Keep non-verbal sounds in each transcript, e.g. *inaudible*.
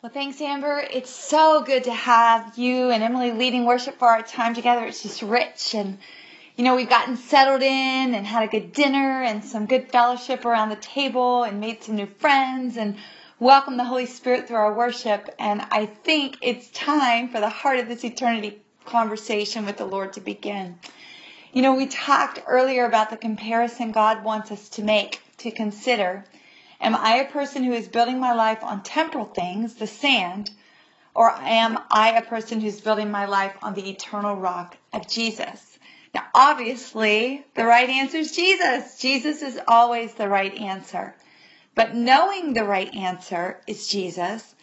Well, thanks, Amber. It's so good to have you and Emily leading worship for our time together. It's just rich and you know, we've gotten settled in and had a good dinner and some good fellowship around the table and made some new friends and welcomed the Holy Spirit through our worship. And I think it's time for the heart of this eternity conversation with the Lord to begin. You know, we talked earlier about the comparison God wants us to make, to consider. Am I a person who is building my life on temporal things, the sand, or am I a person who's building my life on the eternal rock of Jesus? Now, obviously, the right answer is Jesus. Jesus is always the right answer. But knowing the right answer is Jesus,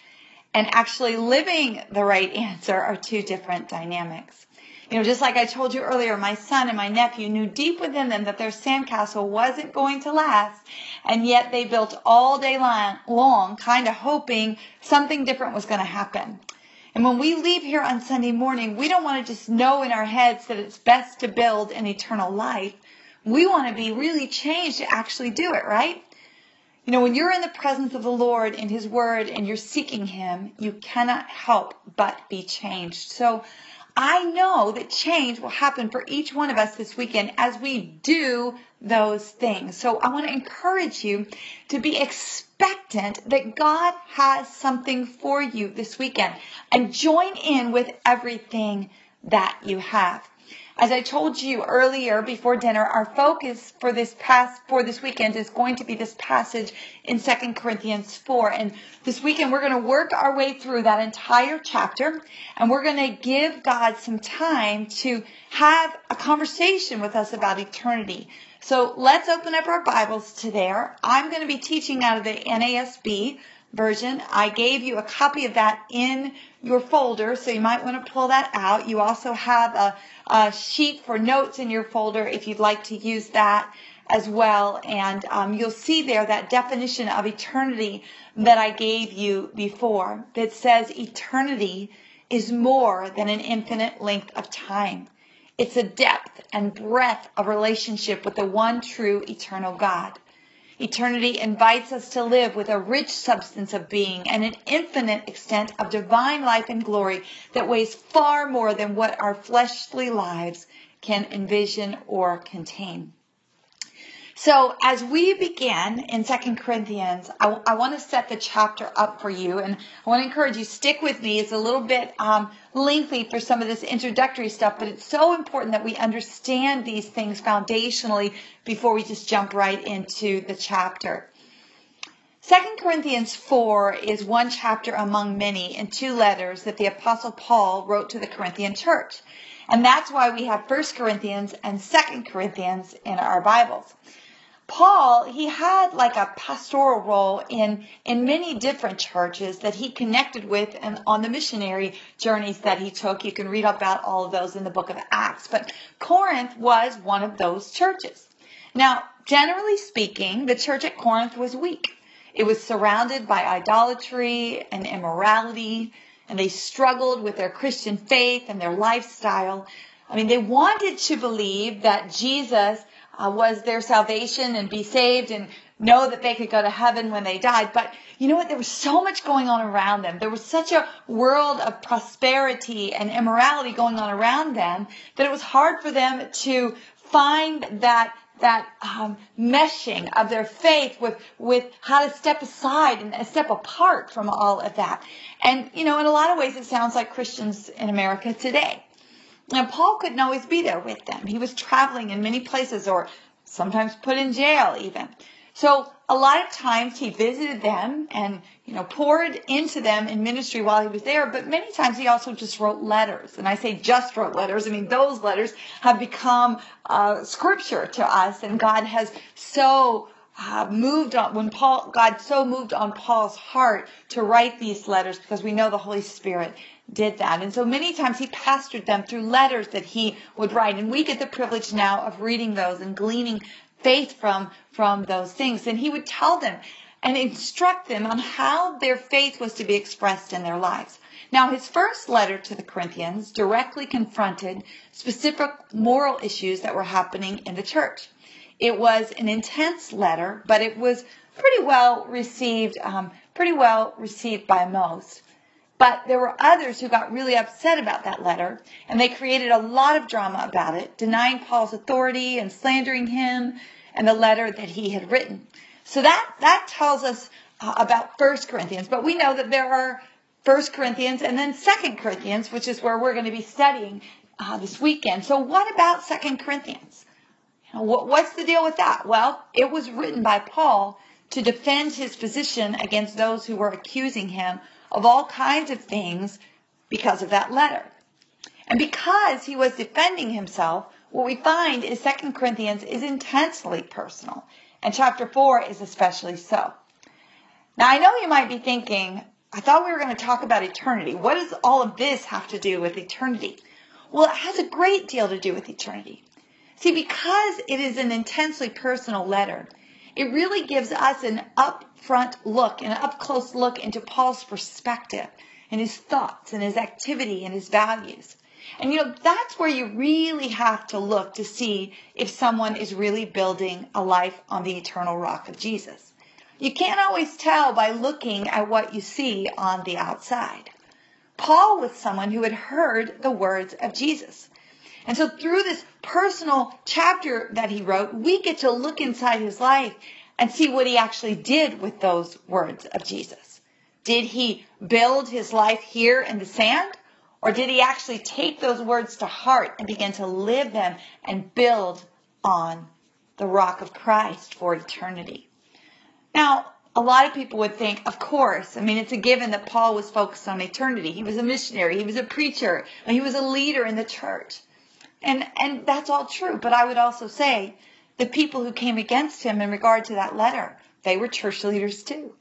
and actually living the right *laughs* answer are two different dynamics. You know, just like I told you earlier, my son and my nephew knew deep within them that their sandcastle wasn't going to last, and yet they built all day long, kind of hoping something different was going to happen. And when we leave here on Sunday morning, we don't want to just know in our heads that it's best to build an eternal life. We want to be really changed to actually do it, right? You know, when you're in the presence of the Lord in His Word and you're seeking Him, you cannot help but be changed. So I know that change will happen for each one of us this weekend as we do those things. So I want to encourage you to be expectant that God has something for you this weekend and join in with everything that you have. As I told you earlier before dinner, our focus for this past for this weekend is going to be this passage in 2 Corinthians 4. And this weekend we're going to work our way through that entire chapter and we're going to give God some time to have a conversation with us about eternity. So let's open up our Bibles to there. I'm going to be teaching out of the NASB version. I gave you a copy of that in your folder, so you might want to pull that out. You also have a, a sheet for notes in your folder if you'd like to use that as well. And um, you'll see there that definition of eternity that I gave you before that says eternity is more than an infinite length of time. It's a depth and breadth of relationship with the one true eternal God. Eternity invites us to live with a rich substance of being and an infinite extent of divine life and glory that weighs far more than what our fleshly lives can envision or contain. So as we begin in Second Corinthians, I, want to set the chapter up for you, and I want to encourage you stick with me. It's a little bit um, lengthy for some of this introductory stuff, but it's so important that we understand these things foundationally before we just jump right into the chapter. Second Corinthians 4 is one chapter among many in two letters that the apostle Paul wrote to the Corinthian church. And that's why we have First Corinthians and Second Corinthians in our Bibles. Paul, he had like a pastoral role in, in many different churches that he connected with and on the missionary journeys that he took. You can read about all of those in the book of Acts. But Corinth was one of those churches. Now, generally speaking, the church at Corinth was weak. It was surrounded by idolatry and immorality, and they struggled with their Christian faith and their lifestyle. I mean, they wanted to believe that Jesus uh, was their salvation and be saved and know that they could go to heaven when they died. But you know what? There was so much going on around them. There was such a world of prosperity and immorality going on around them that it was hard for them to find that that um, meshing of their faith with with how to step aside and step apart from all of that. And you know, in a lot of ways, it sounds like Christians in America today. Now, Paul couldn't always be there with them. He was traveling in many places or sometimes put in jail even. So a lot of times he visited them and, you know, poured into them in ministry while he was there, but many times he also just wrote letters. And I say just wrote letters. I mean, those letters have become uh, scripture to us and God has so uh, moved on when Paul God so moved on Paul's heart to write these letters because we know the Holy Spirit did that. And so many times he pastored them through letters that he would write. And we get the privilege now of reading those and gleaning faith from, from those things. And he would tell them and instruct them on how their faith was to be expressed in their lives. Now, his first letter to the Corinthians directly confronted specific moral issues that were happening in the church. It was an intense letter, but it was pretty well received um, pretty well received by most. But there were others who got really upset about that letter, and they created a lot of drama about it, denying Paul's authority and slandering him and the letter that he had written. So that, that tells us uh, about First Corinthians, but we know that there are First Corinthians and then Second Corinthians, which is where we're going to be studying uh, this weekend. So what about Second Corinthians? What's the deal with that? Well, it was written by Paul to defend his position against those who were accusing him of all kinds of things because of that letter. And because he was defending himself, what we find is 2 Corinthians is intensely personal, and chapter 4 is especially so. Now, I know you might be thinking, I thought we were going to talk about eternity. What does all of this have to do with eternity? Well, it has a great deal to do with eternity. See, because it is an intensely personal letter, it really gives us an upfront look, an up close look into Paul's perspective and his thoughts and his activity and his values. And you know, that's where you really have to look to see if someone is really building a life on the eternal rock of Jesus. You can't always tell by looking at what you see on the outside. Paul was someone who had heard the words of Jesus. And so through this personal chapter that he wrote, we get to look inside his life and see what he actually did with those words of Jesus. Did he build his life here in the sand? Or did he actually take those words to heart and begin to live them and build on the rock of Christ for eternity? Now, a lot of people would think, of course, I mean, it's a given that Paul was focused on eternity. He was a missionary, he was a preacher, he was a leader in the church. And, and that's all true. But I would also say the people who came against him in regard to that letter, they were church leaders too.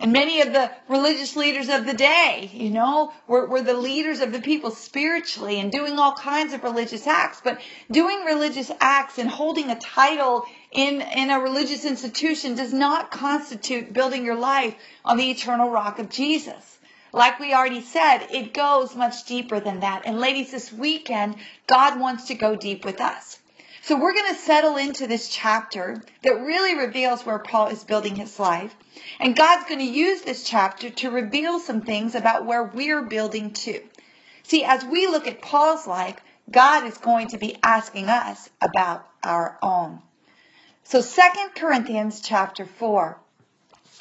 And many of the religious leaders of the day, you know, were, were the leaders of the people spiritually and doing all kinds of religious acts. But doing religious acts and holding a title in, in a religious institution does not constitute building your life on the eternal rock of Jesus. Like we already said, it goes much deeper than that. And ladies, this weekend, God wants to go deep with us. So we're going to settle into this chapter that really reveals where Paul is building his life. And God's going to use this chapter to reveal some things about where we're building to. See, as we look at Paul's life, God is going to be asking us about our own. So 2 Corinthians chapter 4.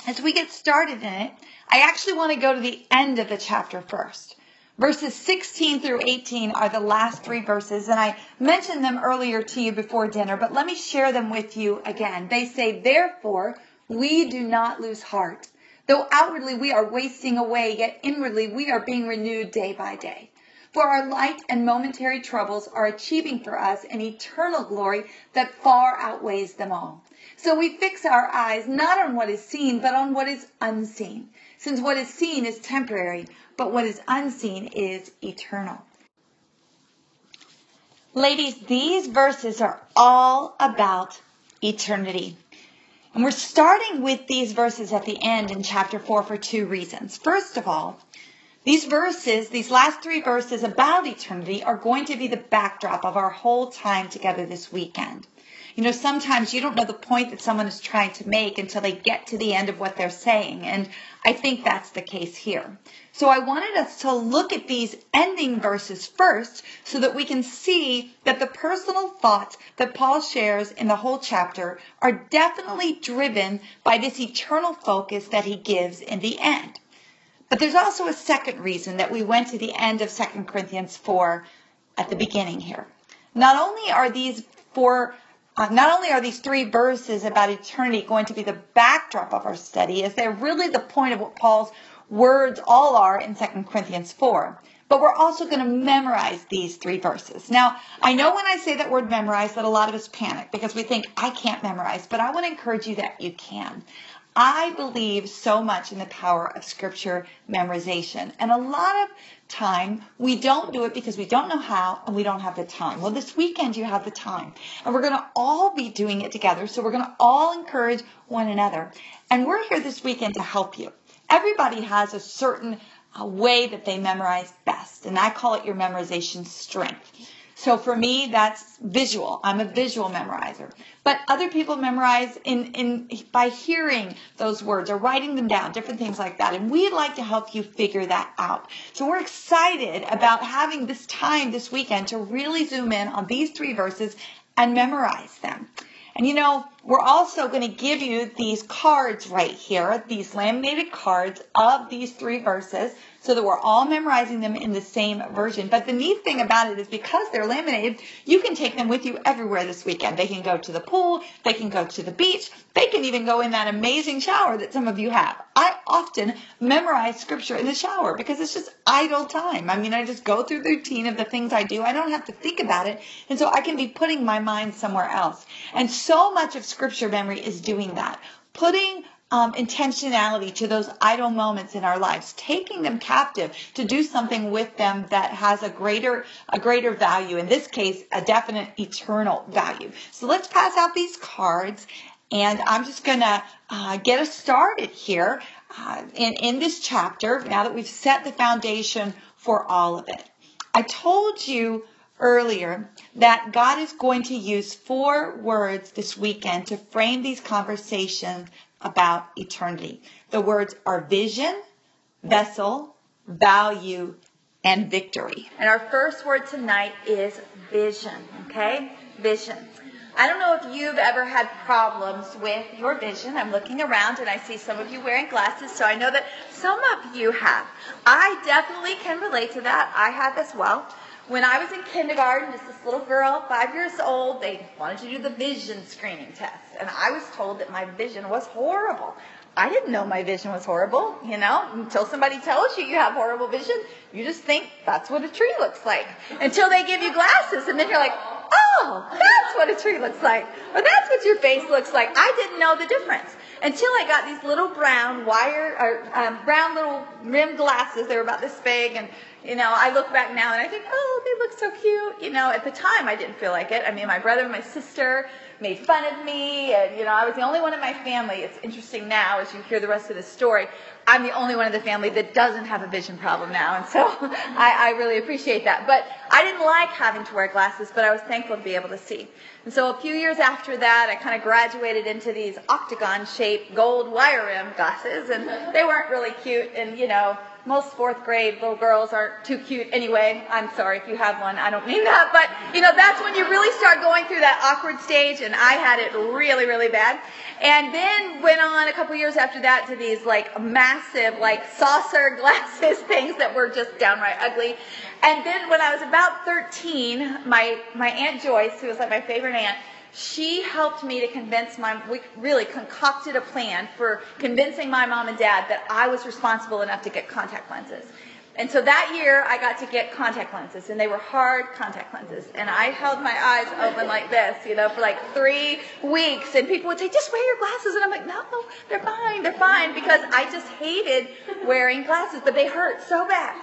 As we get started in it, I actually want to go to the end of the chapter first. Verses 16 through 18 are the last three verses, and I mentioned them earlier to you before dinner, but let me share them with you again. They say, Therefore, we do not lose heart. Though outwardly we are wasting away, yet inwardly we are being renewed day by day. For our light and momentary troubles are achieving for us an eternal glory that far outweighs them all. So we fix our eyes not on what is seen, but on what is unseen since what is seen is temporary, but what is unseen is eternal. Ladies, these verses are all about eternity. And we're starting with these verses at the end in chapter 4 for two reasons. First of all, these verses, these last three verses about eternity, are going to be the backdrop of our whole time together this weekend. You know, sometimes you don't know the point that someone is trying to make until they get to the end of what they're saying. And I think that's the case here. So I wanted us to look at these ending verses first so that we can see that the personal thoughts that Paul shares in the whole chapter are definitely driven by this eternal focus that he gives in the end. But there's also a second reason that we went to the end of 2 Corinthians 4 at the beginning here. Not only are these four uh, not only are these three verses about eternity going to be the backdrop of our study, as they're really the point of what Paul's words all are in 2 Corinthians 4. But we're also going to memorize these three verses. Now, I know when I say that word memorize that a lot of us panic because we think, I can't memorize, but I want to encourage you that you can. I believe so much in the power of scripture memorization. And a lot of time we don't do it because we don't know how and we don't have the time. Well, this weekend you have the time. And we're going to all be doing it together. So we're going to all encourage one another. And we're here this weekend to help you. Everybody has a certain uh, way that they memorize best. And I call it your memorization strength. So for me, that's visual. I'm a visual memorizer. But other people memorize in, in by hearing those words or writing them down, different things like that. And we'd like to help you figure that out. So we're excited about having this time this weekend to really zoom in on these three verses and memorize them. And you know, we're also going to give you these cards right here, these laminated cards of these three verses so that we're all memorizing them in the same version. But the neat thing about it is because they're laminated, you can take them with you everywhere this weekend. They can go to the pool, they can go to the beach, they can even go in that amazing shower that some of you have. I often memorize scripture in the shower because it's just idle time. I mean, I just go through the routine of the things I do. I don't have to think about it. And so I can be putting my mind somewhere else. And so much of scripture memory is doing that. Putting um, intentionality to those idle moments in our lives, taking them captive to do something with them that has a greater a greater value. In this case, a definite eternal value. So let's pass out these cards, and I'm just gonna uh, get us started here uh, in in this chapter. Now that we've set the foundation for all of it, I told you earlier that God is going to use four words this weekend to frame these conversations about eternity. The words are vision, vessel, value, and victory. And our first word tonight is vision, okay? Vision. I don't know if you've ever had problems with your vision. I'm looking around and I see some of you wearing glasses, so I know that some of you have. I definitely can relate to that. I have as well. When I was in kindergarten, as this little girl, five years old, they wanted to do the vision screening test. And I was told that my vision was horrible. I didn't know my vision was horrible, you know, until somebody tells you you have horrible vision, you just think that's what a tree looks like. Until they give you glasses, and then you're like, oh, that's what a tree looks like. Or that's what your face looks like. I didn't know the difference until I got these little brown wire, or um, brown little rimmed glasses. They were about this big, and you know, I look back now and I think, oh, they look so cute. You know, at the time I didn't feel like it. I mean, my brother and my sister made fun of me, and you know, I was the only one in my family. It's interesting now as you hear the rest of the story. I'm the only one in the family that doesn't have a vision problem now, and so *laughs* I, I really appreciate that. But I didn't like having to wear glasses, but I was thankful to be able to see. And so a few years after that, I kind of graduated into these octagon-shaped gold wire rim glasses, and they weren't really cute, and you know most fourth grade little girls aren't too cute anyway. I'm sorry if you have one. I don't mean that. But, you know, that's when you really start going through that awkward stage. And I had it really, really bad. And then went on a couple years after that to these like massive, like saucer *laughs* glasses things that were just downright ugly. And then when I was about 13, my, my Aunt Joyce, who was like my favorite aunt, she helped me to convince my, we really concocted a plan for convincing my mom and dad that I was responsible enough to get contact lenses. And so that year I got to get contact lenses and they were hard contact lenses. And I held my eyes open like this, you know, for like three weeks and people would say, just wear your glasses. And I'm like, no, they're fine, they're fine because I just hated wearing glasses, but they hurt so bad.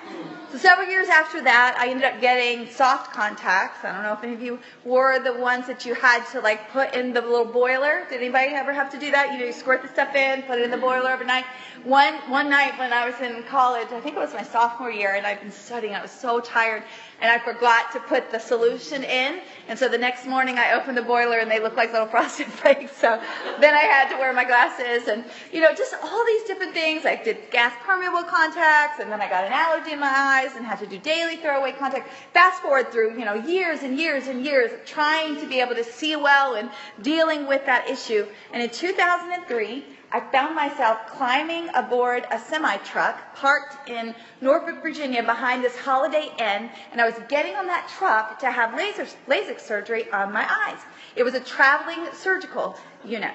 So several years after that, I ended up getting soft contacts. I don't know if any of you wore the ones that you had to like put in the little boiler. Did anybody ever have to do that? You know, you squirt the stuff in, put it in the boiler overnight. One one night when I was in college, I think it was my sophomore year, and I'd been studying. I was so tired, and I forgot to put the solution in. And so the next morning I opened the boiler and they looked like little *laughs* frosted flakes. So then I had to wear my glasses and, you know, just all these different things. I did gas permeable contacts and then I got an allergy in my eyes and had to do daily throwaway contacts. Fast forward through, you know, years and years and years of trying to be able to see well and dealing with that issue. And in 2003, I found myself climbing aboard a semi truck parked in Norfolk, Virginia behind this Holiday Inn, and I was getting on that truck to have laser, LASIK surgery on my eyes. It was a traveling surgical unit.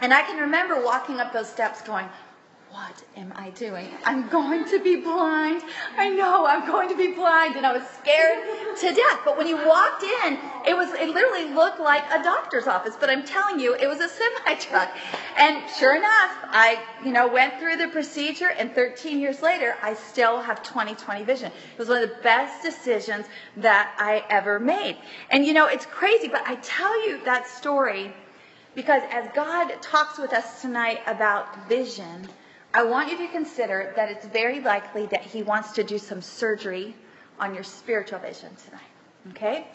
And I can remember walking up those steps going, what am I doing? I'm going to be blind. I know I'm going to be blind. And I was scared to death. But when you walked in, it was, it literally looked like a doctor's office. But I'm telling you, it was a semi truck. And sure enough, I, you know, went through the procedure and 13 years later, I still have 20/20 vision. It was one of the best decisions that I ever made. And you know, it's crazy, but I tell you that story because as God talks with us tonight about vision, I want you to consider that it's very likely that he wants to do some surgery on your spiritual vision tonight. Okay?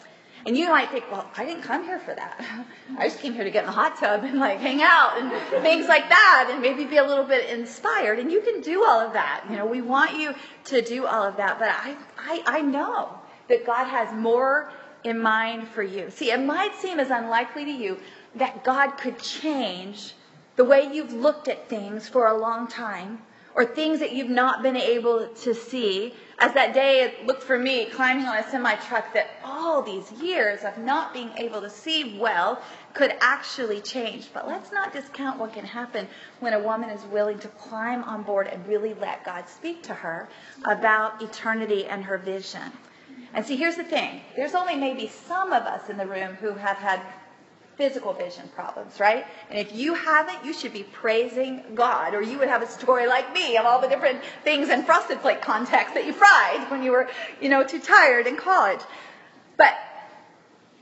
And you might think, well, I didn't come here for that. I just came here to get in the hot tub and like hang out and things like that and maybe be a little bit inspired. And you can do all of that. You know, we want you to do all of that. But I, I, I know that God has more in mind for you. See, it might seem as unlikely to you that God could change the way you've looked at things for a long time or things that you've not been able to see. As that day it looked for me climbing on a semi truck that all these years of not being able to see well could actually change. But let's not discount what can happen when a woman is willing to climb on board and really let God speak to her about eternity and her vision. And see, here's the thing. There's only maybe some of us in the room who have had physical vision problems, right? And if you haven't, you should be praising God, or you would have a story like me of all the different things in frosted flake context that you fried when you were, you know, too tired in college. But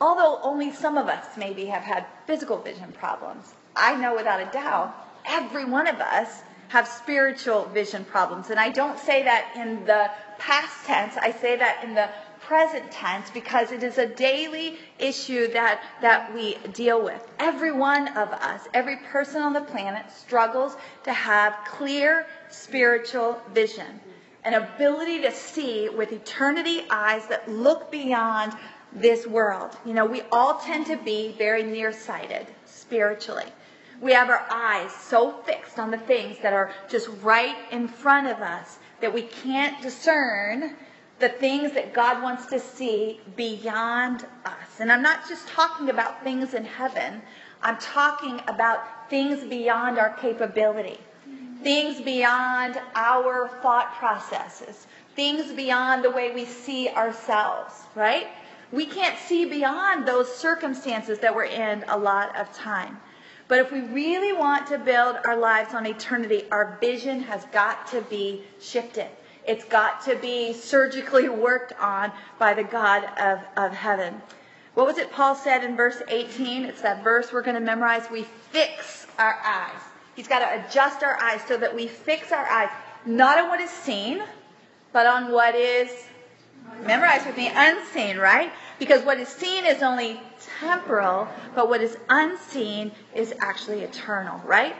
although only some of us maybe have had physical vision problems, I know without a doubt every one of us have spiritual vision problems. And I don't say that in the past tense, I say that in the present tense because it is a daily issue that, that we deal with. Every one of us, every person on the planet struggles to have clear spiritual vision, an ability to see with eternity eyes that look beyond this world. You know, we all tend to be very nearsighted spiritually. We have our eyes so fixed on the things that are just right in front of us that we can't discern the things that God wants to see beyond us. And I'm not just talking about things in heaven, I'm talking about things beyond our capability, things beyond our thought processes, things beyond the way we see ourselves, right? We can't see beyond those circumstances that we're in a lot of time. But if we really want to build our lives on eternity, our vision has got to be shifted. It's got to be surgically worked on by the God of, of heaven. What was it Paul said in verse 18? It's that verse we're going to memorize. We fix our eyes. He's got to adjust our eyes so that we fix our eyes not on what is seen, but on what is memorize with me unseen, right? Because what is seen is only temporal, but what is unseen is actually eternal, right?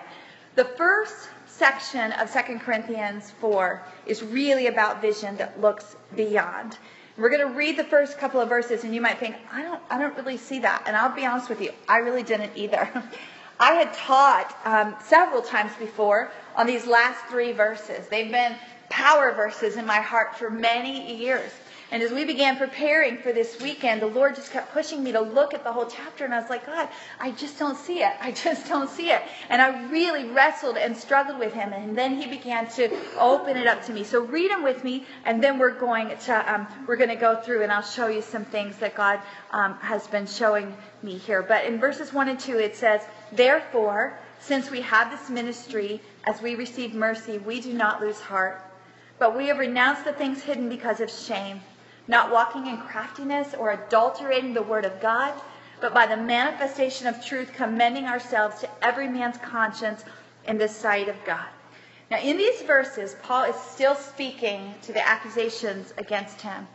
The first section of 2 Corinthians 4 is really about vision that looks beyond. We're going to read the first couple of verses, and you might think, I don't, I don't really see that. And I'll be honest with you, I really didn't either. *laughs* I had taught um, several times before on these last three verses. They've been power verses in my heart for many years. And as we began preparing for this weekend, the Lord just kept pushing me to look at the whole chapter. And I was like, God, I just don't see it. I just don't see it. And I really wrestled and struggled with Him. And then He began to open it up to me. So read them with me, and then we're going to um, we're going to go through, and I'll show you some things that God um, has been showing me here. But in verses one and two, it says, "Therefore, since we have this ministry, as we receive mercy, we do not lose heart." But we have renounced the things hidden because of shame not walking in craftiness or adulterating the word of God, but by the manifestation of truth, commending ourselves to every man's conscience in the sight of God. Now, in these verses, Paul is still speaking to the accusations against him.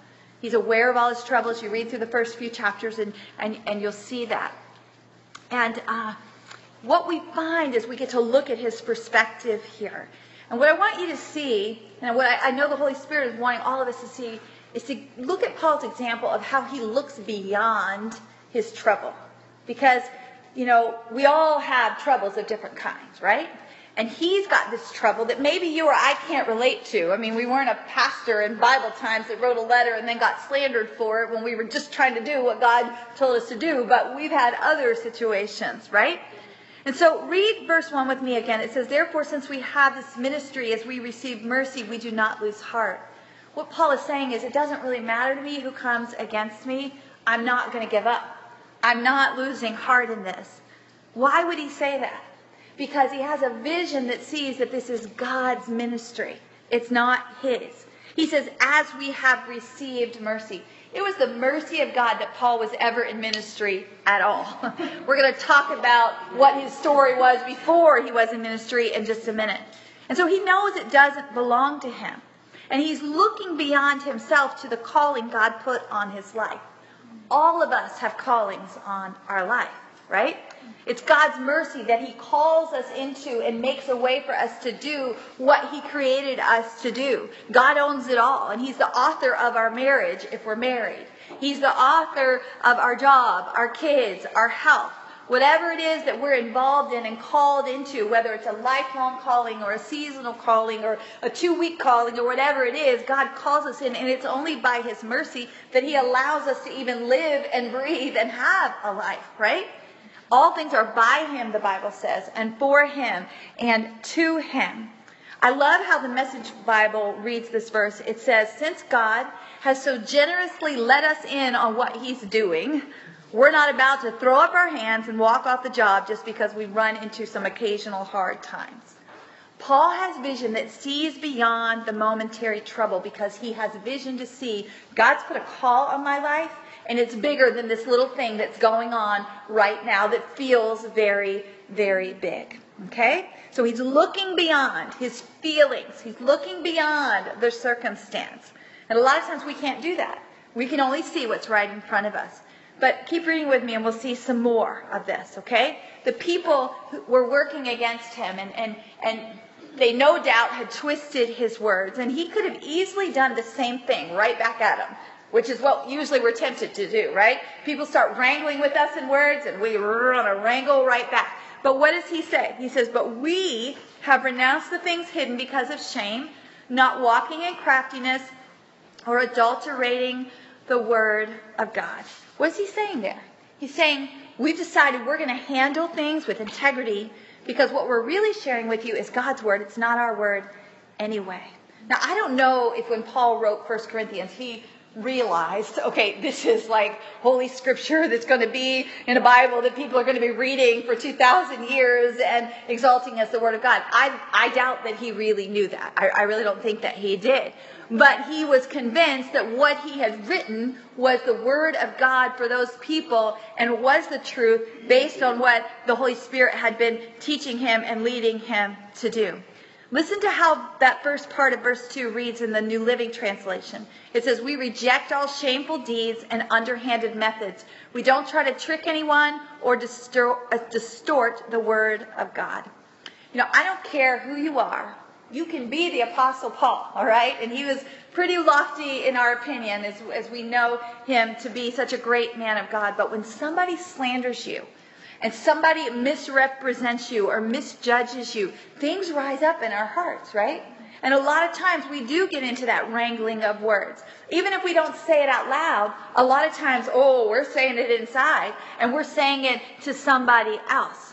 He's aware of all his troubles. You read through the first few chapters, and, and, and you'll see that. And uh, what we find is we get to look at his perspective here. And what I want you to see, and what I, I know the Holy Spirit is wanting all of us to see, is to look at Paul's example of how he looks beyond his trouble. Because, you know, we all have troubles of different kinds, right? And he's got this trouble that maybe you or I can't relate to. I mean, we weren't a pastor in Bible times that wrote a letter and then got slandered for it when we were just trying to do what God told us to do, but we've had other situations, right? And so read verse 1 with me again. It says, Therefore, since we have this ministry as we receive mercy, we do not lose heart. What Paul is saying is, it doesn't really matter to me who comes against me. I'm not going to give up. I'm not losing heart in this. Why would he say that? Because he has a vision that sees that this is God's ministry. It's not his. He says, as we have received mercy. It was the mercy of God that Paul was ever in ministry at all. *laughs* We're going to talk about what his story was before he was in ministry in just a minute. And so he knows it doesn't belong to him. And he's looking beyond himself to the calling God put on his life. All of us have callings on our life, right? It's God's mercy that He calls us into and makes a way for us to do what He created us to do. God owns it all, and He's the author of our marriage if we're married. He's the author of our job, our kids, our health. Whatever it is that we're involved in and called into, whether it's a lifelong calling or a seasonal calling or a two week calling or whatever it is, God calls us in, and it's only by His mercy that He allows us to even live and breathe and have a life, right? All things are by him, the Bible says, and for him and to him. I love how the Message Bible reads this verse. It says, Since God has so generously let us in on what he's doing, we're not about to throw up our hands and walk off the job just because we run into some occasional hard times. Paul has vision that sees beyond the momentary trouble because he has vision to see God's put a call on my life and it's bigger than this little thing that's going on right now that feels very, very big. Okay? So he's looking beyond his feelings. He's looking beyond the circumstance. And a lot of times we can't do that. We can only see what's right in front of us. But keep reading with me and we'll see some more of this, okay? The people were working against him and, and, and they no doubt had twisted his words. And he could have easily done the same thing right back at him which is what usually we're tempted to do, right? People start wrangling with us in words and we run a wrangle right back. But what does he say? He says, But we have renounced the things hidden because of shame, not walking in craftiness or adulterating the word of God. What is he saying there? He's saying, We've decided we're going to handle things with integrity because what we're really sharing with you is God's word. It's not our word anyway. Now, I don't know if when Paul wrote 1 Corinthians, he realized, okay, this is like holy scripture that's going to be in a Bible that people are going to be reading for 2,000 years and exalting as the Word of God. I, I doubt that he really knew that. I, I really don't think that he did. But he was convinced that what he had written was the Word of God for those people and was the truth based on what the Holy Spirit had been teaching him and leading him to do. Listen to how that first part of verse 2 reads in the New Living Translation. It says, We reject all shameful deeds and underhanded methods. We don't try to trick anyone or uh, distort the word of God. You know, I don't care who you are. You can be the Apostle Paul, all right? And he was pretty lofty in our opinion as, as we know him to be such a great man of God. But when somebody slanders you, and somebody misrepresents you or misjudges you, things rise up in our hearts, right? And a lot of times we do get into that wrangling of words. Even if we don't say it out loud, a lot of times, oh, we're saying it inside and we're saying it to somebody else.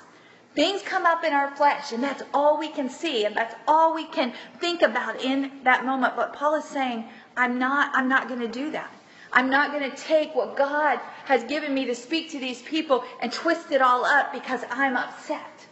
Things come up in our flesh and that's all we can see and that's all we can think about in that moment. But Paul is saying, I'm not, I'm not going to do that. I'm not going to take what God has given me to speak to these people and twist it all up because I'm upset.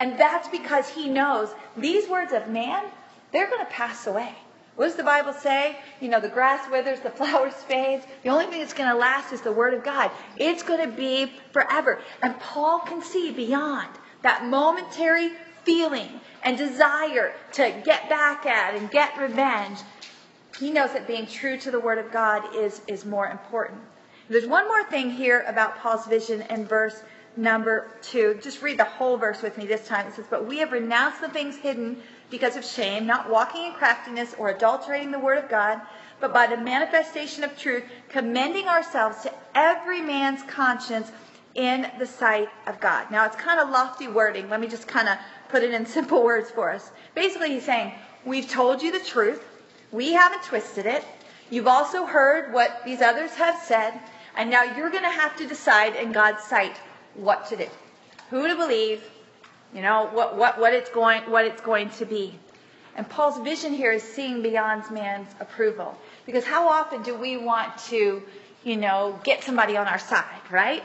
And that's because he knows these words of man, they're going to pass away. What does the Bible say? You know, the grass withers, the *laughs* flowers fade. The only thing that's going to last is the Word of God. It's going to be forever. And Paul can see beyond that momentary feeling and desire to get back at and get revenge he knows that being true to the Word of God is, is more important. There's one more thing here about Paul's vision in verse number two. Just read the whole verse with me this time. It says, But we have renounced the things hidden because of shame, not walking in craftiness or adulterating the Word of God, but by the manifestation of truth, commending ourselves to every man's conscience in the sight of God. Now, it's kind of lofty wording. Let me just kind of put it in *laughs* simple words for us. Basically, he's saying, We've told you the truth. We haven't twisted it. You've also heard what these others have said, and now you're going to have to decide in God's sight what to do, who to believe, you know, what, what, what, it's going, what it's going to be. And Paul's vision here is seeing beyond man's approval. Because how often do we want to, you know, get somebody on our side, right?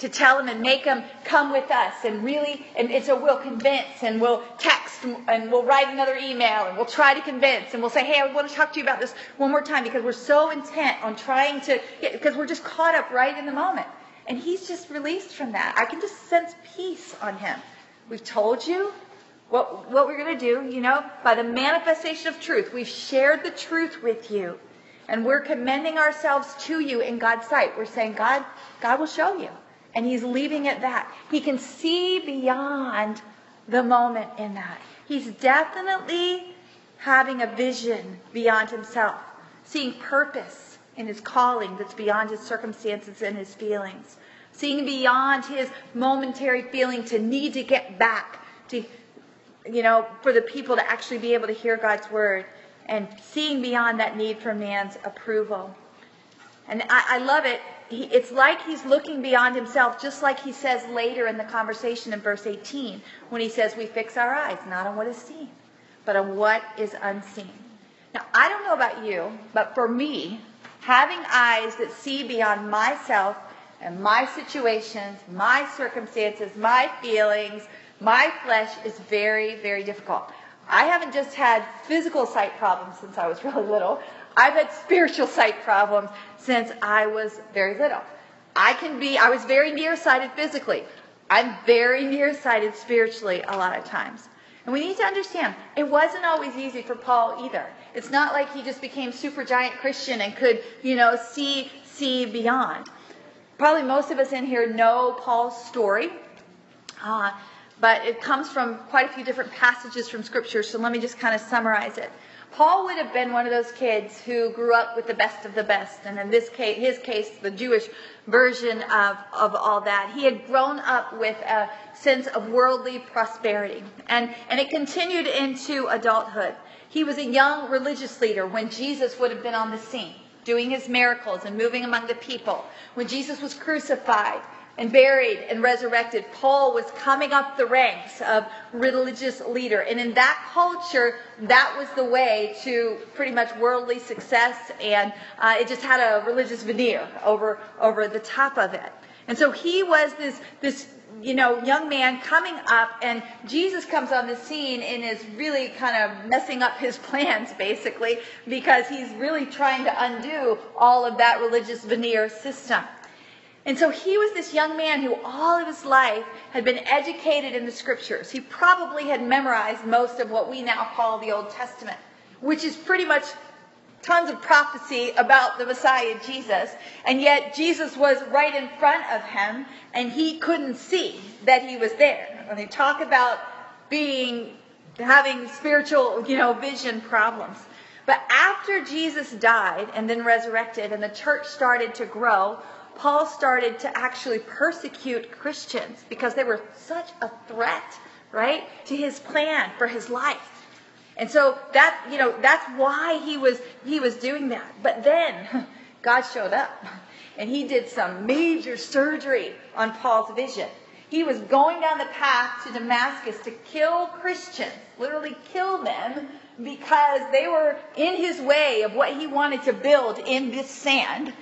To tell them and make them come with us and really and, and so we'll convince and we'll text and we'll write another email and we'll try to convince and we'll say hey i want to talk to you about this one more time because we're so intent on trying to because we're just caught up right in the moment. And he's just released from that. I can just sense peace on him. We've told you what, what we're going to do you know? By the manifestation of truth we've shared the truth with you. And we're commending ourselves to you in God's sight. We're saying, God, God will show you. And he's leaving it that. He can see beyond the moment in that. He's definitely having a vision beyond himself, seeing purpose in his calling that's beyond his circumstances and his feelings, seeing beyond his momentary feeling to need to get back to, you know, for the people to actually be able to hear God's word and seeing beyond that need for man's approval. And I, I love it it's like he's looking beyond himself, just like he says later in the conversation in verse 18, when he says, We fix our eyes not on what is seen, but on what is unseen. Now, I don't know about you, but for me, having eyes that see beyond myself and my situations, my circumstances, my feelings, my flesh is very, very difficult. I haven't just had physical sight problems since I was *laughs* really little. I've had spiritual sight problems since I was very little. I can be, I was very nearsighted physically. I'm very nearsighted spiritually a lot of times. And we need to understand, it wasn't always easy for Paul either. It's not like he just became super giant Christian and could, you know, see, see beyond. Probably most of us in here know Paul's story. Uh, but it comes from quite a few different passages from Scripture, so let me just kind of summarize it. Paul would have been one of those kids who grew up with the best of the best, and in this case, his case, the Jewish version of, of all that. He had grown up with a sense of worldly prosperity, and, and it continued into adulthood. He was a young religious leader when Jesus would have been on the scene, doing his miracles and moving among the people. When Jesus was crucified, and buried and resurrected, Paul was coming up the ranks of religious leader. And in that culture, that was the way to pretty much worldly success, and uh, it just had a religious veneer over over the top of it. And so he was this this you know young man coming up, and Jesus comes on the scene and is really kind of messing up his *laughs* plans, basically, because he's really trying to undo all of that religious veneer system. And so he was this young man who all of his life had been educated in the scriptures. He probably had memorized most of what we now call the Old Testament, which is pretty much tons of prophecy about the Messiah Jesus. And yet Jesus was right in front of him and he couldn't see that he was there. When they talk about being, having spiritual, you know, vision problems. But after Jesus died and then resurrected and the church started to grow, Paul started to actually persecute Christians because they were such a threat, right, to his plan for his life. And so that, you know, that's why he was he was doing that. But then *laughs* God showed up and he did some major surgery on Paul's vision. He was going down the path to Damascus to kill Christians, literally kill them because they were in his way of what he wanted to build in this sand.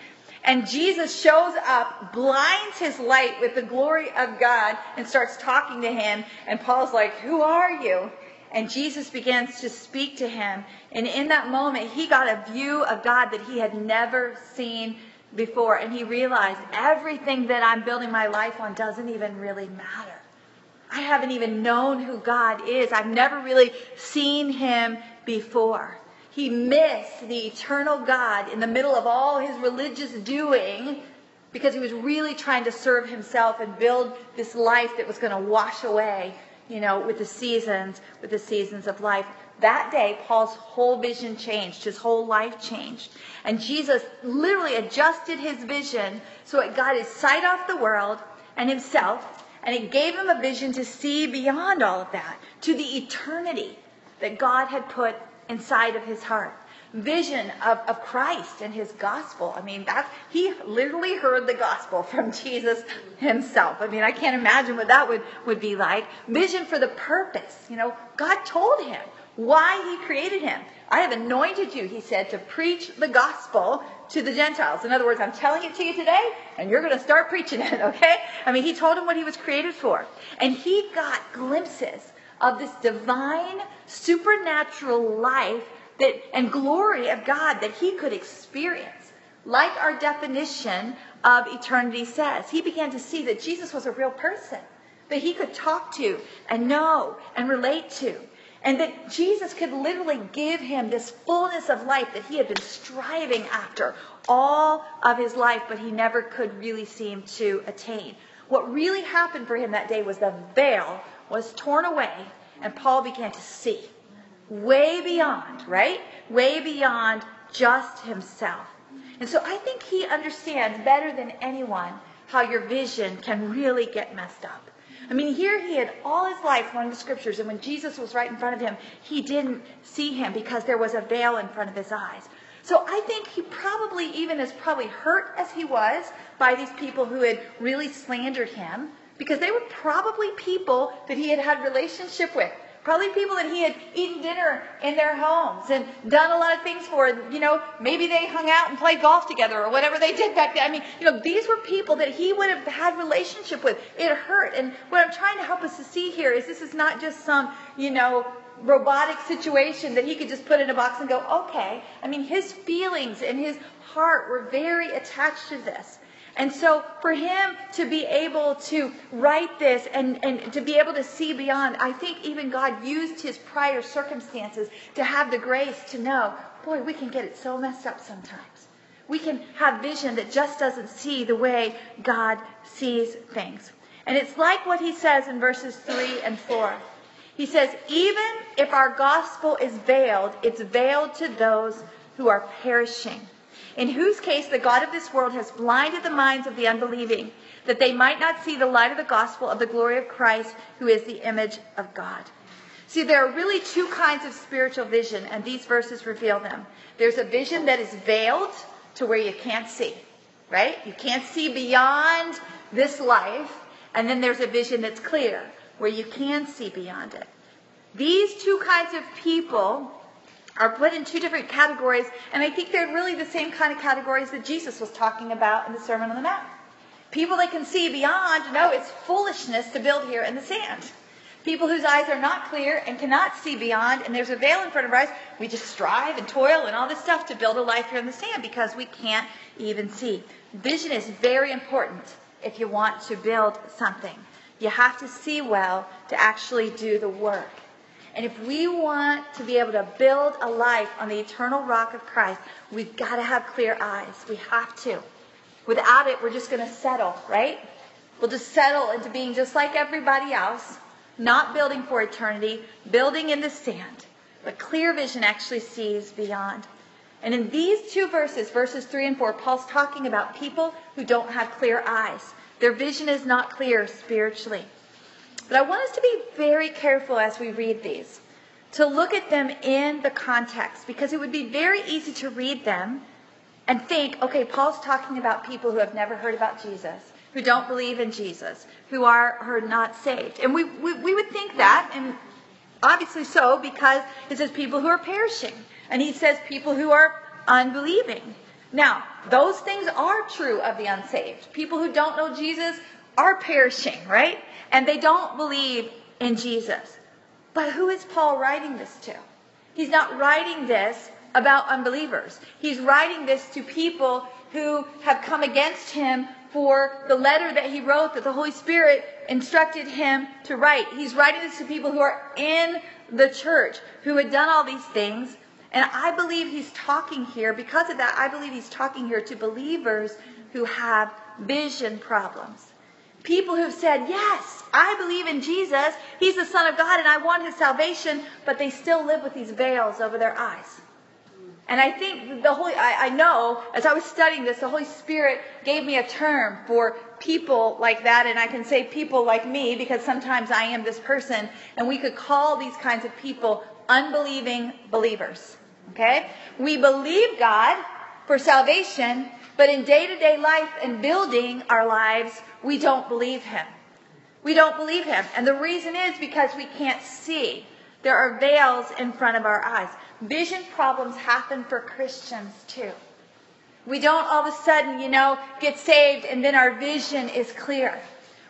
And Jesus shows up, blinds his light with the glory of God, and starts talking to him. And Paul's like, Who are you? And Jesus begins to speak to him. And in that moment, he got a view of God that he had never seen before. And he realized everything that I'm building my life on doesn't even really matter. I haven't even known who God is. I've never really seen him before. He missed the eternal God in the middle of all his religious doing because he was really trying to serve himself and build this life that was going to wash away, you know, with the seasons, with the seasons of life. That day, Paul's whole vision changed. His whole life changed. And Jesus literally adjusted his vision so it got his sight off the world and himself, and it gave him a vision to see beyond all of that, to the eternity that God had put inside of his heart. Vision of, of Christ and his gospel. I mean, that he literally heard the gospel from *laughs* Jesus himself. I mean, I can't imagine what that would, would be like. Vision for the purpose. You know, God told him why he created him. I have anointed you, he said, to preach the gospel to the Gentiles. In other words, I'm telling it to you today, and you're going to start preaching it, *laughs* okay? I mean, he told him what he was created for. And he got glimpses of this divine, supernatural life that, and glory of God that he could experience. Like our definition of eternity says, he began to see that Jesus was a real person that he could talk to and know and relate to. And that Jesus could literally give him this fullness of life that he had been striving after all of his life, but he never could really seem to attain. What really happened for him that day was the veil was torn away, and Paul began to see way beyond, right? Way beyond just himself. And so I think he understands better than anyone how your vision can really get messed up. I mean, here he had all his life learned the scriptures, and when Jesus was right in front of him, he didn't see him because there was a veil in front of his eyes. So I think he probably, even as probably hurt as he was by these people who had really slandered him, because they were probably people that he had had relationship with. Probably people that he had eaten dinner in their homes and done a lot of things for. You know, maybe they hung out and played golf together or whatever they did back then. I mean, you know, these were people that he would have had relationship with. It hurt. And what I'm trying to help us to see here is this is not just some, you know, robotic situation that he could just put in a box and go, okay. I mean, his feelings and his heart were very attached to this. And so for him to be able to write this and, and to be able to see beyond, I think even God used his prior circumstances to have the grace to know, boy, we can get it so messed up sometimes. We can have vision that just doesn't see the way God sees things. And it's like what he says in verses 3 and 4. He says, even if our gospel is veiled, it's veiled to those who are perishing in whose case the God of this world has blinded the minds of the unbelieving, that they might not see the light of the gospel of the glory of Christ, who is the image of God. See, there are really two kinds of spiritual vision, and these verses reveal them. There's a vision that is veiled to where you can't see, right? You can't see beyond this life. And then there's a vision that's clear, where you can see beyond it. These two kinds of people are put in two different categories, and I think they're really the same kind of categories that Jesus was talking about in the Sermon on the Mount. People that can see beyond know it's foolishness to build here in the sand. People whose eyes are not clear and cannot see beyond, and there's a veil in front of our eyes, we just strive and toil and all this stuff to build a life here in the sand because we can't even see. Vision is very important if you want to build something. You have to see well to actually do the work. And if we want to be able to build a life on the eternal rock of Christ, we've got to have clear eyes. We have to. Without it, we're just going to settle, right? We'll just settle into being just like everybody else, not building for eternity, building in the sand. But clear vision actually sees beyond. And in these two verses, verses 3 and 4, Paul's talking about people who don't have clear eyes. Their vision is not clear spiritually. But I want us to be very careful as we read these to look at them in the context because it would be very easy to read them and think, okay, Paul's talking about people who have never heard about Jesus, who don't believe in Jesus, who are, are not saved. And we, we, we would think that, and obviously so, because it says people who are perishing. And he says people who are unbelieving. Now, those things are true of the unsaved. People who don't know Jesus are perishing, right? And they don't believe in Jesus. But who is Paul writing this to? He's not writing this about unbelievers. He's writing this to people who have come against him for the letter that he wrote that the Holy Spirit instructed him to write. He's writing this to people who are in the church, who had done all these things. And I believe he's talking here, because of that, I believe he's talking here to believers who have vision problems. People who've said, Yes, I believe in Jesus. He's the Son of God and I want his salvation, but they still live with these veils over their eyes. And I think the Holy, I, I know as I was studying this, the Holy Spirit gave me a term for people like that. And I can say people like me because sometimes I am this person. And we could call these kinds of people unbelieving believers. Okay? We believe God for salvation, but in day to day life and building our lives, we don't believe him. We don't believe him. And the reason is because we can't see. There are veils in front of our eyes. Vision problems happen for Christians too. We don't all of a sudden, you know, get saved and then our vision is clear.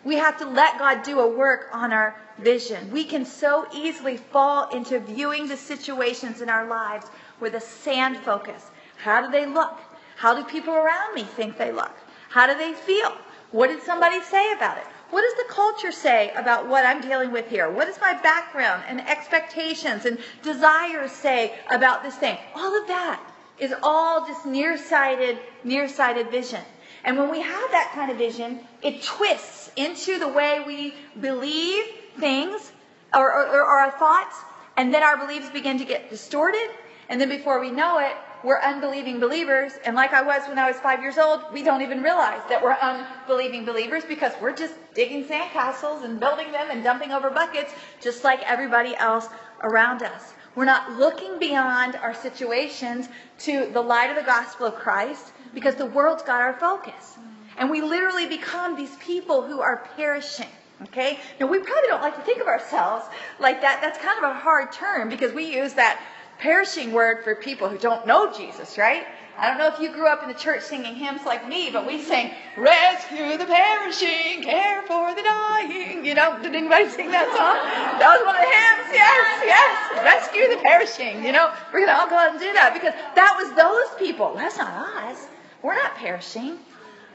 We have to let God do a work on our vision. We can so easily fall into viewing the situations in our lives with a sand focus. How do they look? How do people around me think they look? How do they feel? What did somebody say about it? What does the culture say about what I'm dealing with here? What does my background and expectations and desires say about this thing? All of that is all just nearsighted, nearsighted vision. And when we have that kind of vision, it twists into the way we believe things or, or, or our thoughts, and then our beliefs begin to get distorted. And then before we know it, we're unbelieving believers. And like I was when I was five years old, we don't even realize that we're unbelieving believers because we're just digging sandcastles and building them and dumping over buckets just like everybody else around us. We're not looking beyond our situations to the light of the gospel of Christ because the world's got our focus. And we literally become these people who are perishing. Okay? Now, we probably don't like to think of ourselves like that. That's kind of a hard term because we use that perishing word for people who don't know Jesus, right? I don't know if you grew up in the church singing hymns like me, but we sang, Rescue the perishing, care for the dying. You know, did anybody sing that song? That was one of the hymns. Yes, yes. Rescue the perishing. You know, we're going to all go out and do that because that was those people. That's not us. We're not perishing.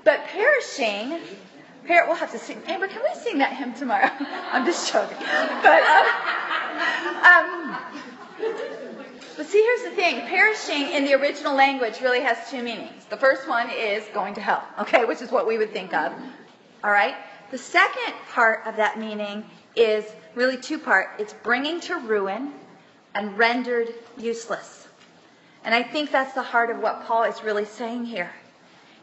But perishing, per- we'll have to sing. Amber, can we sing that hymn tomorrow? *laughs* I'm just joking. But, um, um, but see, here's the thing. Perishing in the original language really has two meanings. The first one is going to hell, okay, which is what we would think of. All right? The second part of that meaning is really two part. It's bringing to ruin and rendered useless. And I think that's the heart of what Paul is really saying here.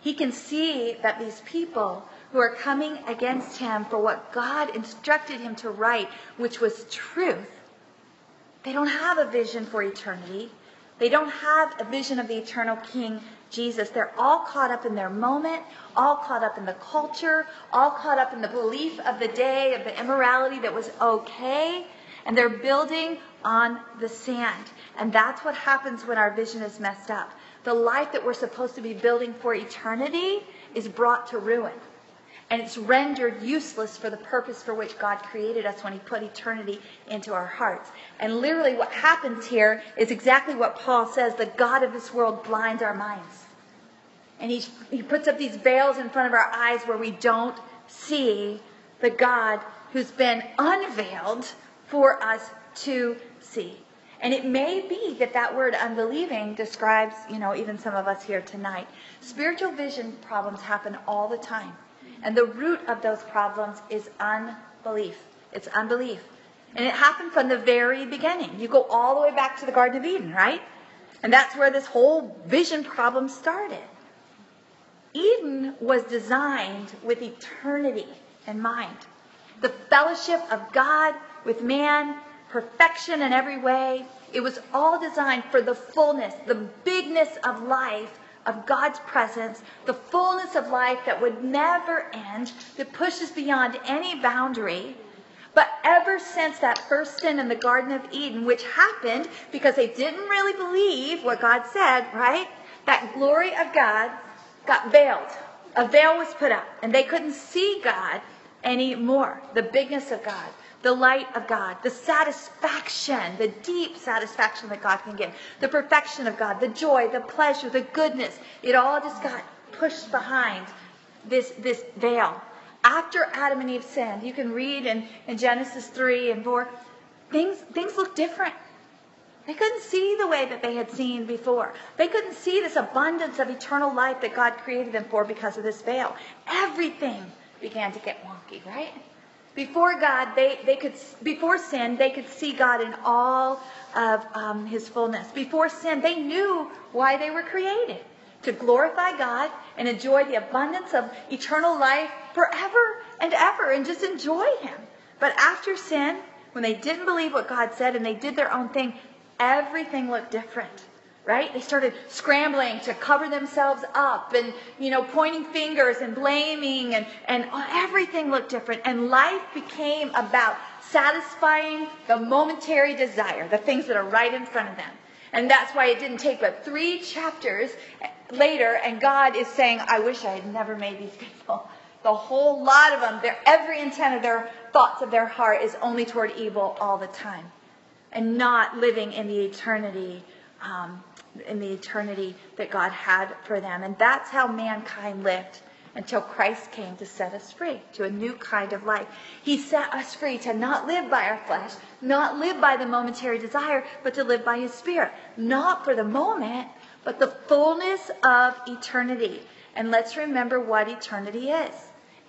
He can see that these people who are coming against him for what God instructed him to write, which was truth, they don't have a vision for eternity. They don't have a vision of the eternal King Jesus. They're all caught up in their moment, all caught up in the culture, all caught up in the belief of the day, of the immorality that was okay. And they're building on the sand. And that's what happens when our vision is messed up. The life that we're supposed to be building for eternity is brought to ruin and it's rendered useless for the purpose for which God created us when He put eternity into our hearts. And literally, what happens here is exactly what Paul says the God of this world blinds our minds. And he, he puts up these veils in front of our eyes where we don't see the God who's been unveiled for us to see. And it may be that that word unbelieving describes, you know, even some of us here tonight. Spiritual vision problems happen all the time. And the root of those problems is unbelief. It's unbelief. And it happened from the very beginning. You go all the way back to the Garden of Eden, right? And that's where this whole vision problem started. Eden was designed with eternity in mind. The fellowship of God with man, perfection in every way. It was all designed for the fullness, the bigness of life of God's presence, the fullness of life that would never end, that pushes beyond any boundary. But ever since that first sin in the Garden of Eden, which happened because they didn't really believe what God said, right? That glory of God got veiled. A veil was put up, and they couldn't see God anymore. The bigness of God the light of God, the satisfaction, the deep satisfaction that God can give, the perfection of God, the joy, the pleasure, the goodness. It all just got pushed behind this, this veil. After Adam and Eve sinned, you can read in, in Genesis 3 and 4, things, things look different. They couldn't see the way that they had seen before. They couldn't see this abundance of eternal life that God created them for because of this veil. Everything began to get wonky, right? Before God, they, they could, before sin, they could see God in all of um, his fullness. Before sin, they knew why they were created to glorify God and enjoy the abundance of eternal life forever and ever and just enjoy him. But after sin, when they didn't believe what God said and they did their own thing, everything looked different right? They started scrambling to cover themselves up and, you know, pointing fingers and blaming and, and everything looked different. And life became about satisfying the momentary desire, the things that are right in front of them. And that's why it didn't take but three chapters later, and God is saying, I wish I had never made these people. *laughs* The whole lot of them, their, every intent of their thoughts of their heart is only toward evil all the time. And not living in the eternity um, in the eternity that God had for them. And that's how mankind lived until Christ came to set us free to a new kind of life. He set us free to not live by our flesh, not live by the momentary desire, but to live by His Spirit. Not for the moment, but the fullness of eternity. And let's remember what eternity is.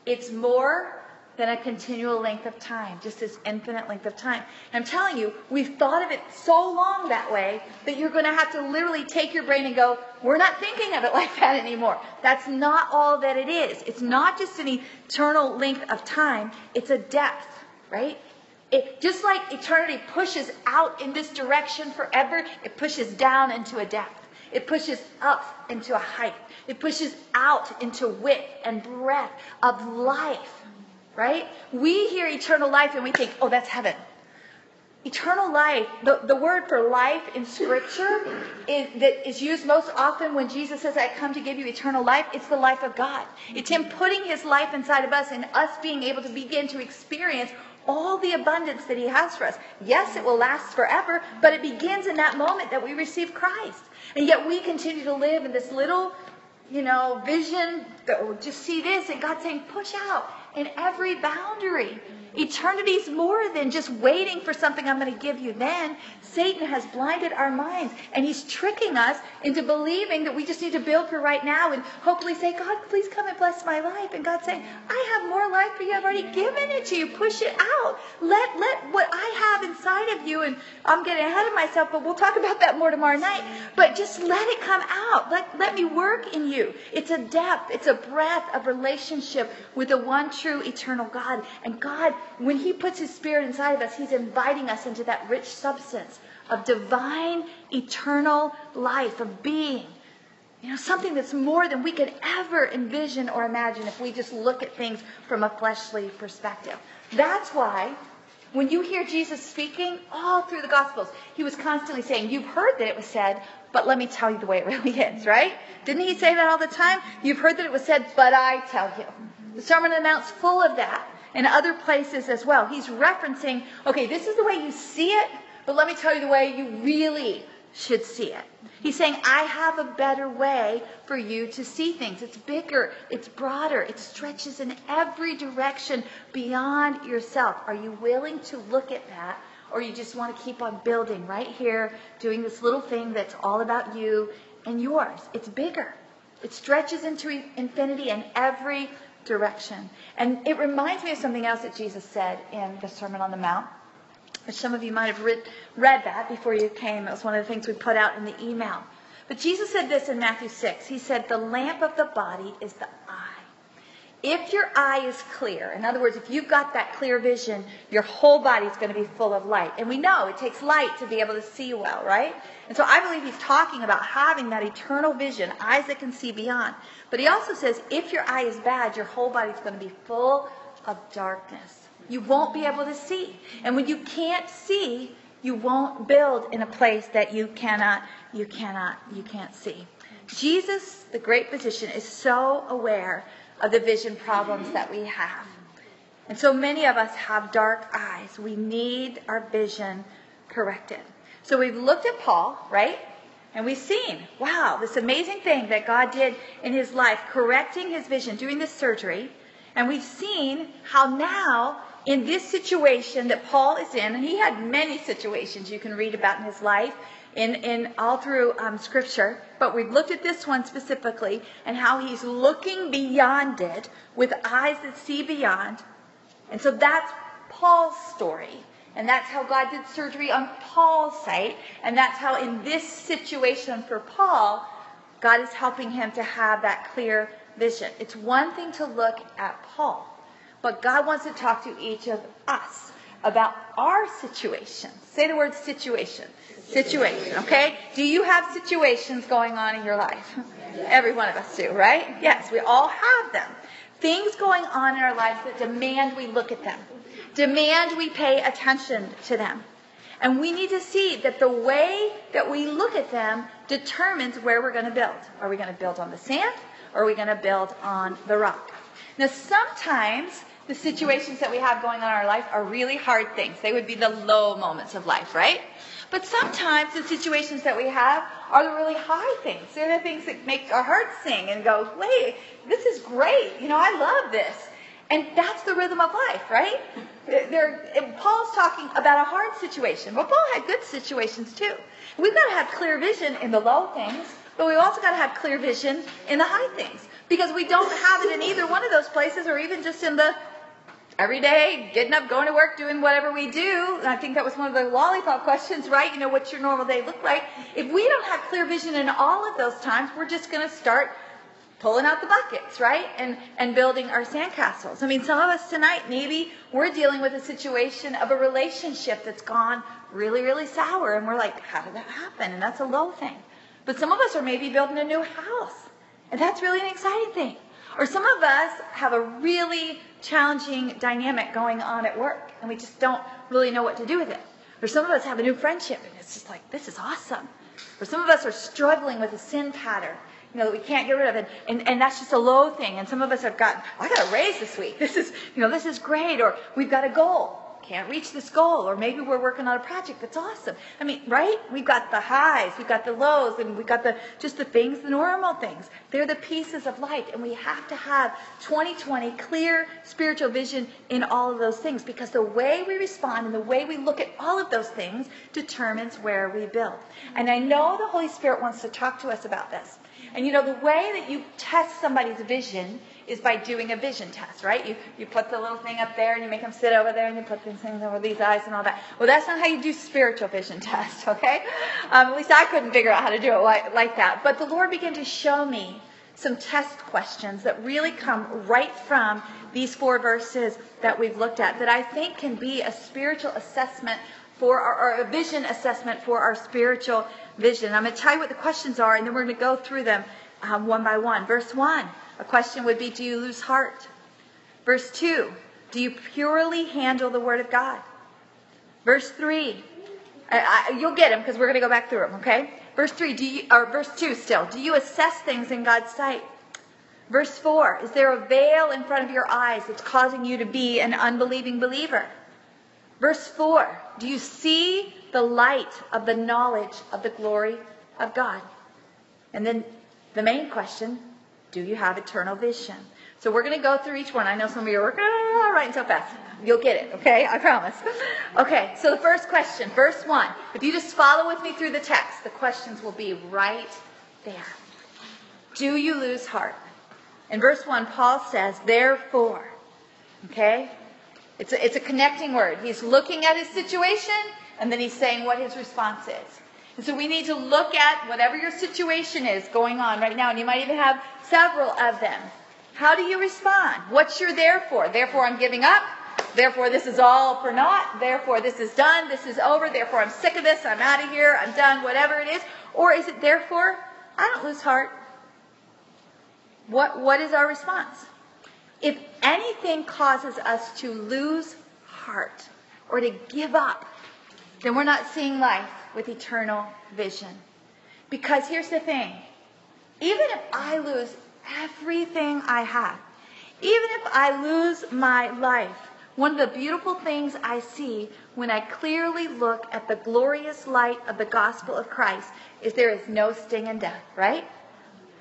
It's more than a continual length of time, just this infinite length of time. I'm telling you, we've thought of it so long that way that you're going to have to literally take your brain and go, we're not thinking of it *laughs* like that anymore. That's not all that it is. It's not just an eternal length of time, it's a depth, right? It, just like eternity pushes out in this direction forever, it pushes down into a depth. It pushes up into a height. It pushes out into width and breadth of life right? We hear eternal life and we think, oh, that's heaven. Eternal life, the, the word for life in Scripture is, that is used most often when Jesus says, I come to give you eternal life. It's the life of God. It's Him putting His life inside of us and us being able to begin to experience all the abundance that He has for us. Yes, it will last forever, but it begins in that moment that we receive Christ. And yet we continue to live in this little, you know, vision that we just see this, and God's saying, push out in every boundary. Eternity is more than just waiting for something I'm going to give you then. Satan has blinded our minds and he's tricking us into believing that we just need to build for right now and hopefully say, God, please come and bless my life. And God's saying, I have more life for you. I've already given it to you. Push it out. Let, let what I have inside of you, and I'm getting ahead of myself, but we'll talk about that more tomorrow night. But just let it come out. Let, let me work in you. It's a depth, it's a breadth of relationship with the one true eternal God. And God when He puts His Spirit inside of us, He's inviting us into that rich substance of divine, eternal life, of being. You know, something that's more than we could ever envision or imagine if we just look at things from a fleshly perspective. That's why when you hear Jesus speaking all through the Gospels, he was constantly saying, You've heard that it was said, but let me tell you the way it really is, right? Didn't he say that all the time? You've heard that it was said, but I tell you. The Sermon on the Mount's full of that and other places as well. He's referencing, okay, this is the way you see it, but let me tell you the way you really should see it. He's saying, I have a better way for you to see things. It's bigger, it's broader, it stretches in every direction beyond yourself. Are you willing to look at that? Or you just want to keep on building right here, doing this little thing that's all about you and yours? It's bigger. It stretches into infinity in every direction. And it reminds me of something else that Jesus said in the Sermon on the Mount, which some of you might have read, read that before you came. It was one of the things we put out in the email. But Jesus said this in Matthew 6. He said, The lamp of the body is the eye. If your eye is clear, in other words, if you've got that clear vision, your whole body is going to be full of light. And we know it takes light to be able to see well, right? And so I believe he's talking about having that eternal vision, eyes that can see beyond. But he also says, if your eye is bad, your whole body is going to be full of darkness. You won't be able to see. And when you can't see, you won't build in a place that you cannot, you cannot, you can't see. Jesus, the great physician, is so aware of the vision problems that we have. And so many of us have dark eyes. We need our vision corrected. So we've looked at Paul, right? And we've seen, wow, this amazing thing that God did in his life, correcting his vision, doing this surgery. And we've seen how now, in this situation that Paul is in, and he had many situations you can read about in his life, in, in all through um, Scripture, but we've looked at this one specifically and how he's looking beyond it with eyes that see beyond. And so that's Paul's story. And that's how God did surgery on Paul's sight. And that's how, in this situation for Paul, God is helping him to have that clear vision. It's one thing to look at Paul, but God wants to talk to each of us about our situation. Say the word situation. Situation, okay? Do you have situations going on in your life? Every one of us do, right? Yes, we all have them. Things going on in our lives that demand we look at them, demand we pay attention to them. And we need to see that the way that we look at them determines where we're going to build. Are we going to build on the sand or are we going to build on the rock? Now, sometimes the situations that we have going on in our life are really hard things. They would be the low moments of life, right? But sometimes the situations that we have are the really high things. They're the things that make our hearts sing and go, wait, this is great. You know, I love this. And that's the rhythm of life, right? There, Paul's talking about a hard situation, but Paul had good situations too. We've got to have clear vision in the low things, but we've also got to have clear vision in the high things. Because we don't have it in either one of those places or even just in the every day, getting up, going to work, doing whatever we do. And I think that was one of the lollipop questions, right? You know, what's your normal day look like? If we don't have clear vision in all of those times, we're just going to start pulling out the buckets, right? And and building our sandcastles. I mean, some of us tonight maybe we're dealing with a situation of a relationship that's gone really, really sour, and we're like, how did that happen? And that's a low thing. But some of us are maybe building a new house, and that's really an exciting thing. Or some of us have a really challenging dynamic going on at work, and we just don't really know what to do with it. Or some of us have a new friendship, and it's just like, this is awesome. Or some of us are struggling with a sin pattern, you know, that we can't get rid of. And, and, and that's just a low thing. And some of us have gotten, I got a raise this week. This is, you know, this is great. Or we've got a goal. Can't reach this goal. Or maybe we're working on a project that's awesome. I mean, right? We've got the highs, we've got the lows, and we've got the, just the things, the normal things. They're the pieces of life. And we have to have 2020 clear spiritual vision in all of those things because the way we respond and the way we look at all of those things determines where we build. And I know the Holy Spirit wants to talk to us about this. And you know, the way that you test somebody's vision is by doing a vision test, right? You, you put the little thing up there and you make them sit over there and you put these things over these eyes and all that. Well, that's not how you do spiritual vision *laughs* test, okay? Um, at least I couldn't figure out how to do it like, like that. But the Lord began to show me some test questions that really come right from these four verses that we've looked at that I think can be a spiritual assessment for our, a vision assessment for our spiritual vision. I'm going to tell you what the questions are, and then we're going to go through them um, one by one. Verse 1, a question would be Do you lose heart? Verse 2, do you purely handle the Word of God? Verse 3, I, I, you'll get them because we're going to go back through them, okay? Verse 3, do you, or verse 2 still, do you assess things in God's sight? Verse 4, is there a veil in front of your eyes that's causing you to be an unbelieving believer? Verse 4 Do you see the light of the knowledge of the glory of God? And then the main question Do you have eternal vision? So we're going to go through each one. I know some of you are working, ah, writing so fast. You'll get it, okay? I promise. Okay, so the first question, verse 1. If you just follow with me through the text, the questions will be right there. Do you lose heart? In verse 1, Paul says, Therefore, okay? It's a, it's a connecting word. He's looking at his situation and then he's saying what his response is. And so we need to look at whatever your situation is going on right now, and you might even have several of them. How do you respond? What's your therefore? Therefore, I'm giving up. Therefore, this is all for naught. Therefore, this is done. This is over. Therefore, I'm sick of this. I'm out of here. I'm done. Whatever it is. Or is it therefore, I don't lose heart? What, what is our response? Anything causes us to lose heart or to give up, then we're not seeing life with eternal vision. Because here's the thing even if I lose everything I have, even if I lose my life, one of the beautiful things I see when I clearly look at the glorious light of the gospel of Christ is there is no sting in death, right?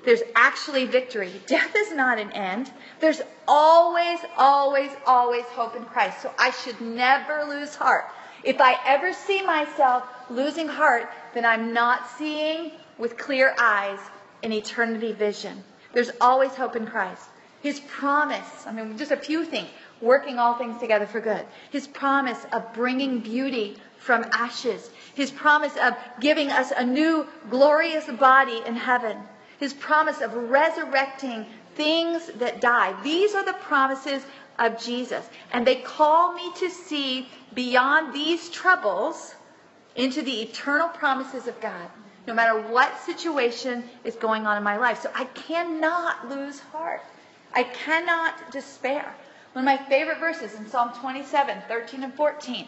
There's actually victory. Death is not an end. There's always, always, always hope in Christ. So I should never lose heart. If I ever see myself losing heart, then I'm not seeing with clear eyes an eternity vision. There's always hope in Christ. His promise, I mean, just a few things, working all things together for good. His promise of bringing beauty from ashes. His promise of giving us a new glorious body in heaven his promise of resurrecting things that die. These are the promises of Jesus. And they call me to see beyond these troubles into the eternal promises of God, no matter what situation is going on in my life. So I cannot lose heart. I cannot despair. One of my favorite verses in Psalm 27, 13 and 14.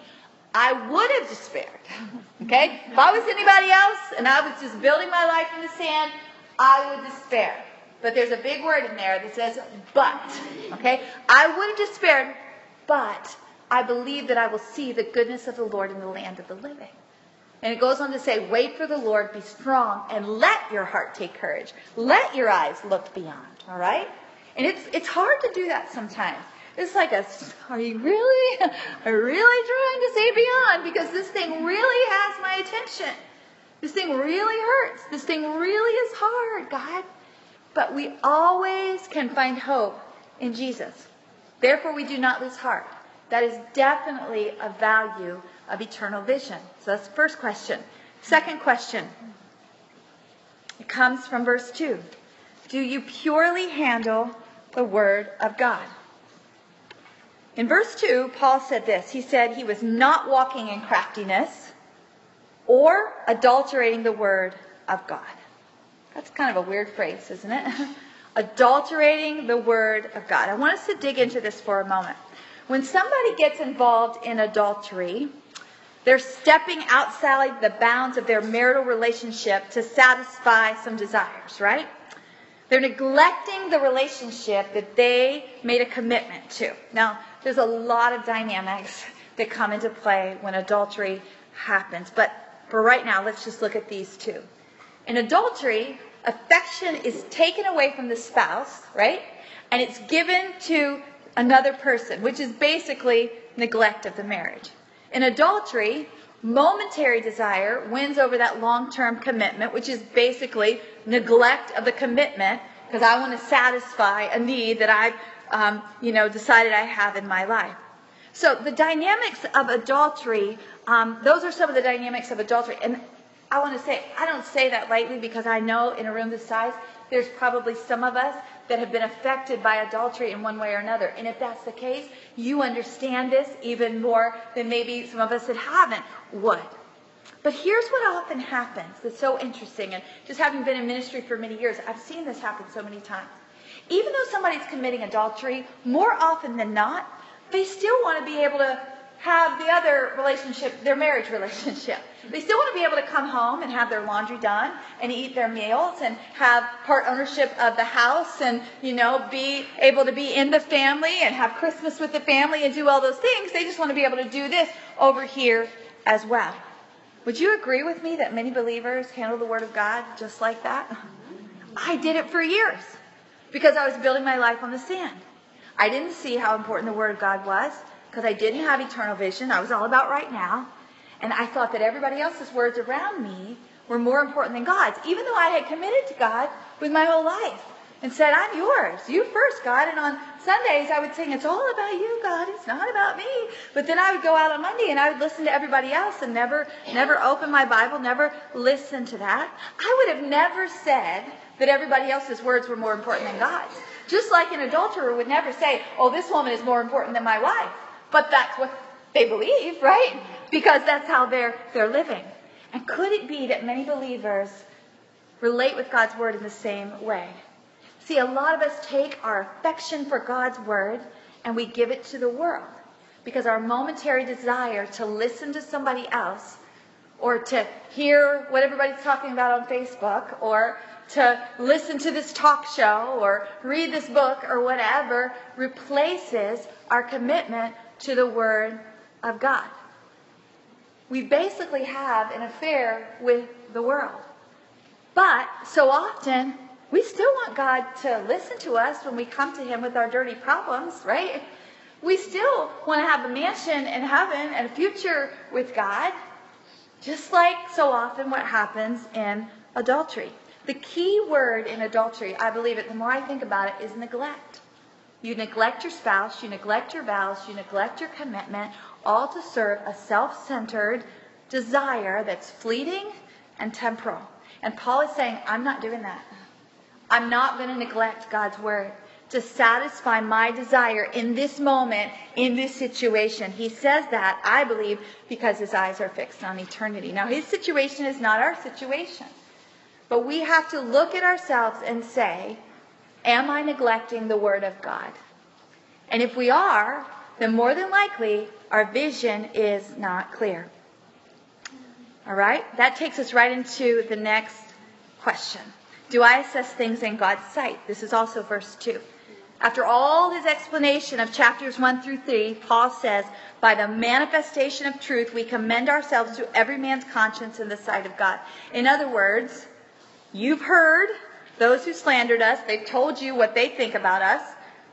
I would have despaired. *laughs* okay? If I was anybody else and I was just building my life in the sand, I would despair. But there's a big word in there that says, but. Okay? I would have despaired, but I believe that I will see the goodness of the Lord in the land of the living. And it goes on to say, wait for the Lord, be strong, and let your heart take courage. Let your eyes look beyond, all right? And it's, it's hard to do that sometimes. It's like a, are you really, *laughs* are really trying to say beyond? Because this thing really has my attention. This thing really hurts. This thing really is hard, God. But we always can find hope in Jesus. Therefore, we do not lose heart. That is definitely a value of eternal vision. So that's the first question. Second question. It comes from verse 2. Do you purely handle the Word of God? In verse 2, Paul said this. He said he was not walking in craftiness or adulterating the Word of God. That's kind of a weird phrase, isn't it? *laughs* adulterating the Word of God. I want us to dig into this for a moment. When somebody gets involved in adultery, they're stepping outside the bounds of their marital relationship to satisfy some desires, right? They're neglecting the relationship that they made a commitment to. Now, there's a lot of dynamics that come into play when adultery happens, but for right now, let's just look at these two. In adultery, affection is taken away from the spouse, right? And it's given to another person, which is basically neglect of the marriage. In adultery, momentary desire wins over that long term commitment, which is basically neglect of the commitment because I want to satisfy a need that I've, um, you know, decided I have in my life. So the dynamics of adultery, um, those are some of the dynamics of adultery. And I want to say, I don't say that lightly because I know in a room this size, there's probably some of us that have been affected by adultery in one way or another. And if that's the case, you understand this even more than maybe some of us that haven't would. But here's what often happens that's so interesting, and just having been in ministry for many years, I've seen this happen so many times. Even though somebody's committing adultery, more often than not, they still want to be able to have the other relationship, their marriage relationship. *laughs* They still want to be able to come home and have their laundry done and eat their meals and have part ownership of the house and, you know, be able to be in the family and have Christmas with the family and do all those things. They just want to be able to do this over here as well. Would you agree with me that many believers handle the Word of God just like that? I did it for years because I was building my life on the sand. I didn't see how important the Word of God was because I didn't have eternal vision. I was all about right now. And I thought that everybody else's words around me were more important than God's, even though I had committed to God with my whole life and said, I'm yours. You first, God. And on Sundays, I would sing, It's all about you, God. It's not about me. But then I would go out on Monday and I would listen to everybody else and never, never open my Bible, never listen to that. I would have never said that everybody else's words were more important than God's. Just like an adulterer would never say, Oh, this woman is more important than my wife. But that's what they believe, right? Because that's how they're, they're living. And could it be that many believers relate with God's word in the same way? See, a lot of us take our affection for God's word and we give it to the world because our momentary desire to listen to somebody else or to hear what everybody's talking about on Facebook or to listen to this talk show or read this book or whatever replaces our commitment to the Word of God. We basically have an affair with the world. But so often, we still want God to listen to us when we come to Him with our dirty problems, right? We still want to have a mansion in heaven and a future with God, just like so often what happens in adultery. The key word in adultery, I believe it, the more I think about it, is neglect. You neglect your spouse, you neglect your vows, you neglect your commitment, all to serve a self centered desire that's fleeting and temporal. And Paul is saying, I'm not doing that. I'm not going to neglect God's word to satisfy my desire in this moment, in this situation. He says that, I believe, because his eyes are fixed on eternity. Now, his situation is not our situation. But we have to look at ourselves and say, Am I neglecting the Word of God? And if we are, then more than likely our vision is not clear. All right? That takes us right into the next question. Do I assess things in God's sight? This is also verse 2. After all his explanation of chapters 1 through 3, Paul says, By the manifestation of truth, we commend ourselves to every man's conscience in the sight of God. In other words, you've heard those who slandered us, they've told you what they think about us.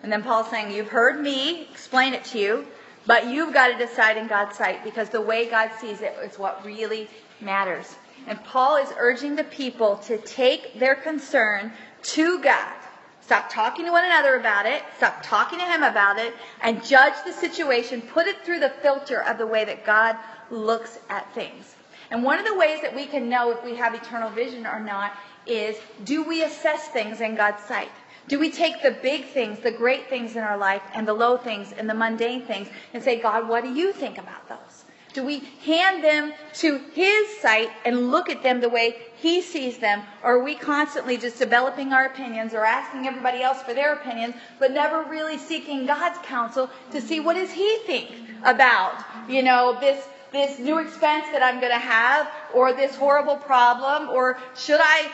And then Paul's saying, You've heard me explain it to you, but you've got to decide in God's sight because the way God sees it is what really matters. And Paul is urging the people to take their concern to God. Stop talking to one another about it. Stop talking to him about it and judge the situation. Put it through the filter of the way that God looks at things. And one of the ways that we can know if we have eternal vision or not is do we assess things in God's sight? Do we take the big things, the great things in our life, and the low things and the mundane things and say, God, what do you think about those? Do we hand them to His sight and look at them the way He sees them? Or are we constantly just developing our opinions or asking everybody else for their opinions, but never really seeking God's counsel to see what does He think about, you know, this this new expense that I'm going to have or this horrible problem or should I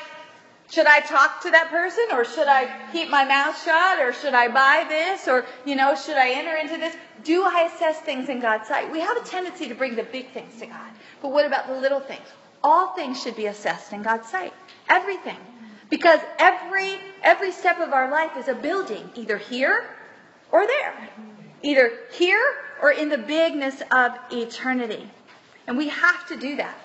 should I talk to that person or should I keep my mouth shut or should I buy this or, you know, should I enter into this? Do I assess things in God's sight? We have a tendency to bring the big things to God. But what about the little things? All things should be assessed in God's sight. Everything. Because every, every step of our life is a building, either here or there. Either here or in the bigness of eternity. And we have to do that.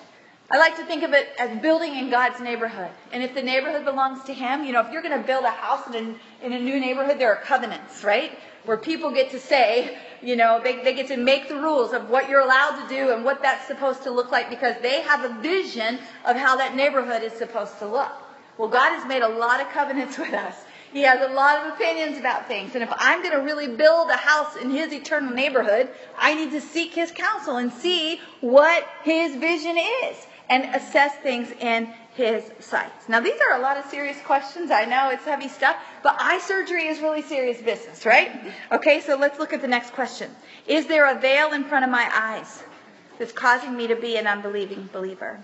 I like to think of it as building in God's neighborhood. And if the neighborhood belongs to Him, you know, if you're going to build a house in a, in a new neighborhood, there are covenants, right? Where people get to say, you know, they, they get to make the rules of what you're allowed to do and what that's supposed to look like because they have a vision of how that neighborhood is supposed to look. Well, God has made a lot of covenants *laughs* with us. He has a lot of opinions about things. And if I'm going to really build a house in his eternal neighborhood, I need to seek his counsel and see what his vision is and assess things in his sights. Now, these are a lot of serious questions. I know it's heavy stuff, but eye surgery is really serious business, right? Okay, so let's look at the next question. Is there a veil in front of my eyes that's causing me to be an unbelieving believer?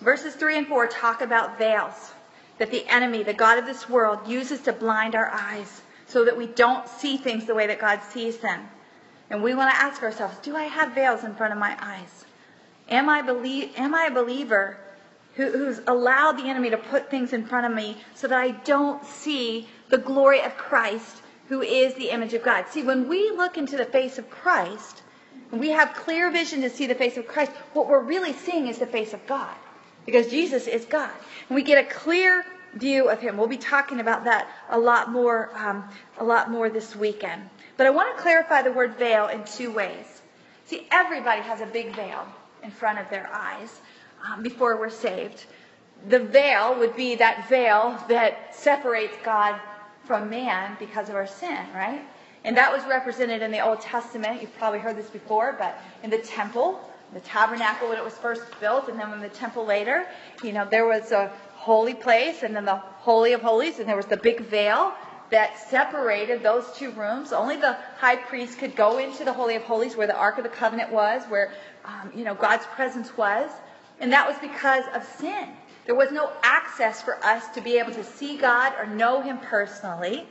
Verses 3 and 4 talk about veils that the enemy, the God of this world, uses to blind our eyes so that we don't see things the way that God sees them. And we want to ask ourselves, do I have veils in front of my eyes? Am I, believe, am I a believer who, who's allowed the enemy to put things in front of me so that I don't see the glory of Christ, who is the image of God? See, when we look into the face of Christ, and we have clear vision to see the face of Christ, what we're really seeing is the face of God. Because Jesus is God. And we get a clear view of him. We'll be talking about that a lot more, um, a lot more this weekend. But I want to clarify the word veil in two ways. See, everybody has a big veil in front of their eyes um, before we're saved. The veil would be that veil that separates God from man because of our sin, right? And that was represented in the Old Testament. You've probably heard this before, but in the temple, the tabernacle when it was first built, and then in the temple later, you know, there was a holy place and then the Holy of Holies, and there was the big veil that separated those two rooms. Only the high priest could go into the Holy of Holies where the Ark of the Covenant was, where um, you know, God's presence was. And that was because of sin. There was no access for us to be able to see God or know Him personally.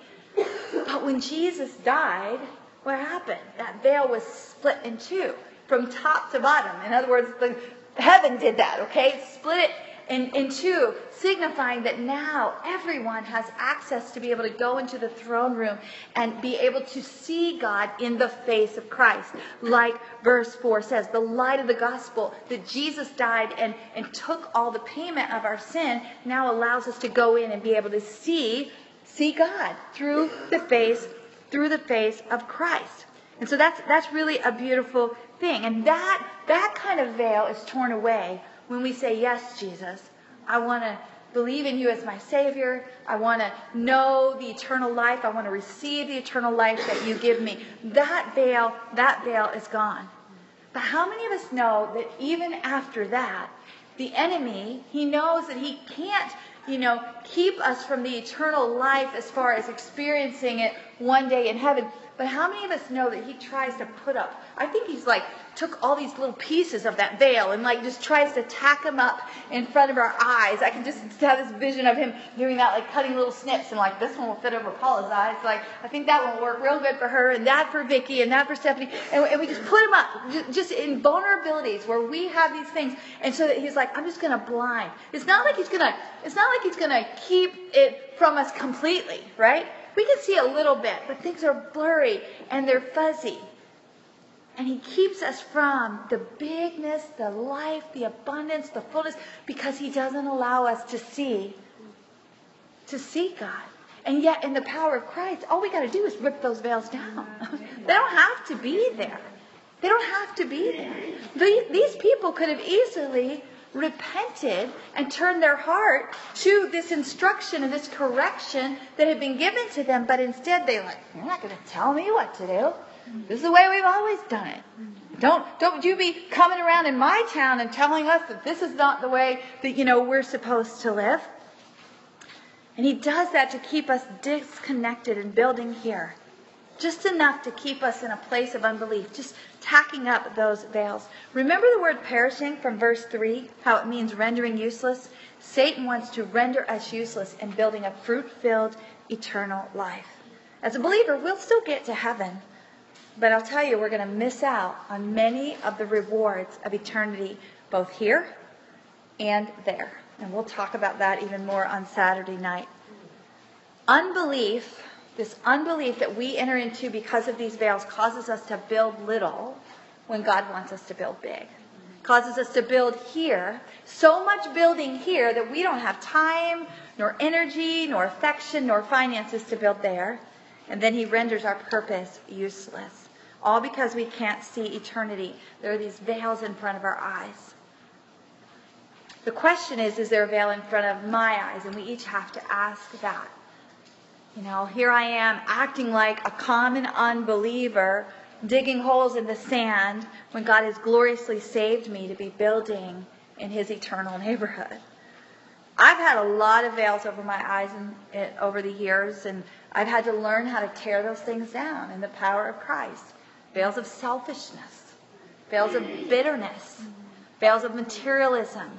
But when Jesus died, what happened? That veil was split in two from top to bottom. In other words, the, heaven did that, okay? Split it in, in two, signifying that now everyone has access to be able to go into the throne room and be able to see God in the face of Christ. Like verse 4 says, the light of the gospel that Jesus died and, and took all the payment of our sin now allows us to go in and be able to see, see God through the face, through the face of Christ. And so that's, that's really a beautiful thing. And that, that kind of veil is torn away when we say, Yes, Jesus, I want to believe in you as my Savior. I want to know the eternal life. I want to receive the eternal life that you give me. That veil, that veil is gone. But how many of us know that even after that, the enemy, he knows that he can't, you know, keep us from the eternal life as far as experiencing it one day in heaven. But how many of us know that he tries to put up? I think he's like took all these little pieces of that veil and like just tries to tack them up in front of our eyes. I can just have this vision of him doing that, like cutting little snips and like this one will fit over Paula's eyes. Like I think that one will work real good for her and that for Vicky and that for Stephanie. And, and we just put them up just in vulnerabilities where we have these things. And so that he's like, I'm just going to blind. It's not like he's going to, it's not like he's going to keep it from us completely, right? We can see a little bit, but things are blurry and they're fuzzy. And he keeps us from the bigness, the life, the abundance, the fullness, because he doesn't allow us to see, to see God. And yet, in the power of Christ, all we got to do is rip those veils down. *laughs* they don't have to be there. They don't have to be there. These people could have easily repented and turned their heart to this instruction and this correction that had been given to them, but instead they like, you're not going to tell me what to do. This is the way we've always done it. Don't don't you be coming around in my town and telling us that this is not the way that you know we're supposed to live. And he does that to keep us disconnected and building here. Just enough to keep us in a place of unbelief, just tacking up those veils. Remember the word perishing from verse 3, how it means rendering useless? Satan wants to render us useless in building a fruit filled eternal life. As a believer, we'll still get to heaven, but I'll tell you, we're going to miss out on many of the rewards of eternity, both here and there. And we'll talk about that even more on Saturday night. Unbelief this unbelief that we enter into because of these veils causes us to build little when God wants us to build big. Causes us to build here, so much building here that we don't have time, nor energy, nor affection, nor finances to build there. And then he renders our purpose useless. All because we can't see eternity. There are these veils in front of our eyes. The question is, is there a veil in front of my eyes? And we each have to ask that. You know, here I am acting like a common unbeliever, digging holes in the sand when God has gloriously saved me to be building in his eternal neighborhood. I've had a lot of veils over my eyes in, over the years, and I've had to learn how to tear those things down in the power of Christ. Veils of selfishness, veils of bitterness, veils of materialism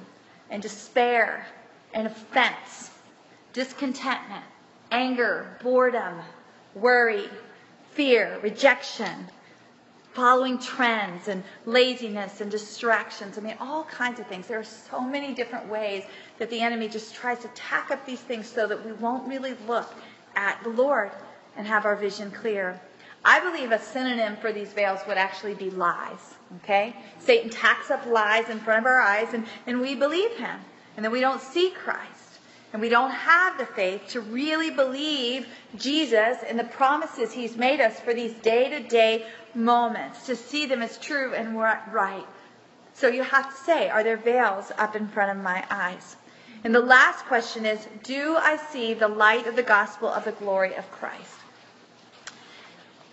and despair and offense, discontentment, anger, boredom, worry, fear, rejection, following trends and laziness and distractions. I mean, all kinds of things. There are so many different ways that the enemy just tries to tack up these things so that we won't really look at the Lord and have our vision clear. I believe a synonym for these veils would actually be lies. Okay? Satan tacks up lies in front of our eyes and, and we believe him. And then we don't see Christ and we don't have the faith to really believe Jesus and the promises he's made us for these day to day moments, to see them as true and right. So you have to say, are there veils up in front of my eyes? And the last question is, do I see the light of the gospel of the glory of Christ?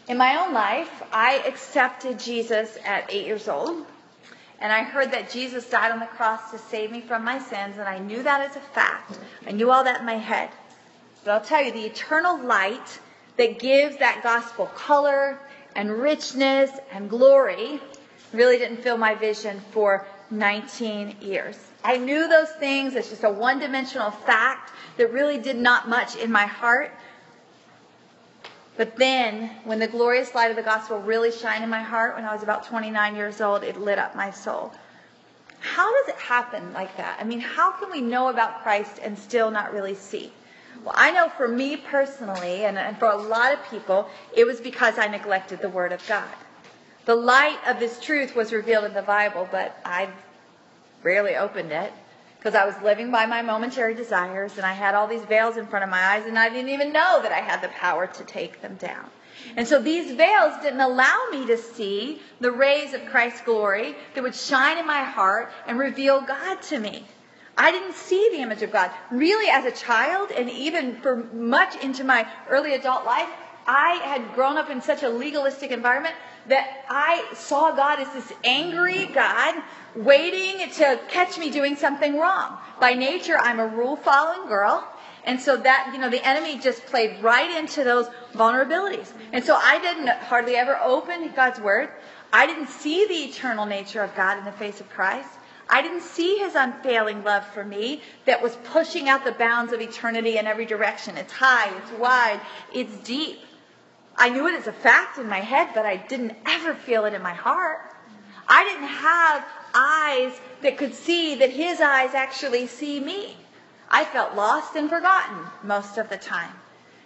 In my own life, I accepted Jesus at eight years old. And I heard that Jesus died on the cross to save me from my sins, and I knew that as a fact. I knew all that in my head. But I'll tell you, the eternal light that gives that gospel color and richness and glory really didn't fill my vision for 19 years. I knew those things. It's just a one dimensional fact that really did not much in my heart. But then, when the glorious light of the gospel really shined in my heart when I was about 29 years old, it lit up my soul. How does it happen like that? I mean, how can we know about Christ and still not really see? Well, I know for me personally, and, and for a lot of people, it was because I neglected the Word of God. The light of this truth was revealed in the Bible, but I rarely opened it because I was living by my momentary desires and I had all these veils in front of my eyes and I didn't even know that I had the power to take them down. And so these veils didn't allow me to see the rays of Christ's glory that would shine in my heart and reveal God to me. I didn't see the image of God. Really, as a child, and even for much into my early adult life, I had grown up in such a legalistic environment that I saw God as this angry God waiting to catch me doing something wrong. By nature, I'm a rule following girl. And so that, you know, the enemy just played right into those vulnerabilities. And so I didn't hardly ever open God's word. I didn't see the eternal nature of God in the face of Christ. I didn't see his unfailing love for me that was pushing out the bounds of eternity in every direction. It's high, it's wide, it's deep. I knew it as a fact in my head, but I didn't ever feel it in my heart. I didn't have eyes that could see that his eyes actually see me. I felt lost and forgotten most of the time.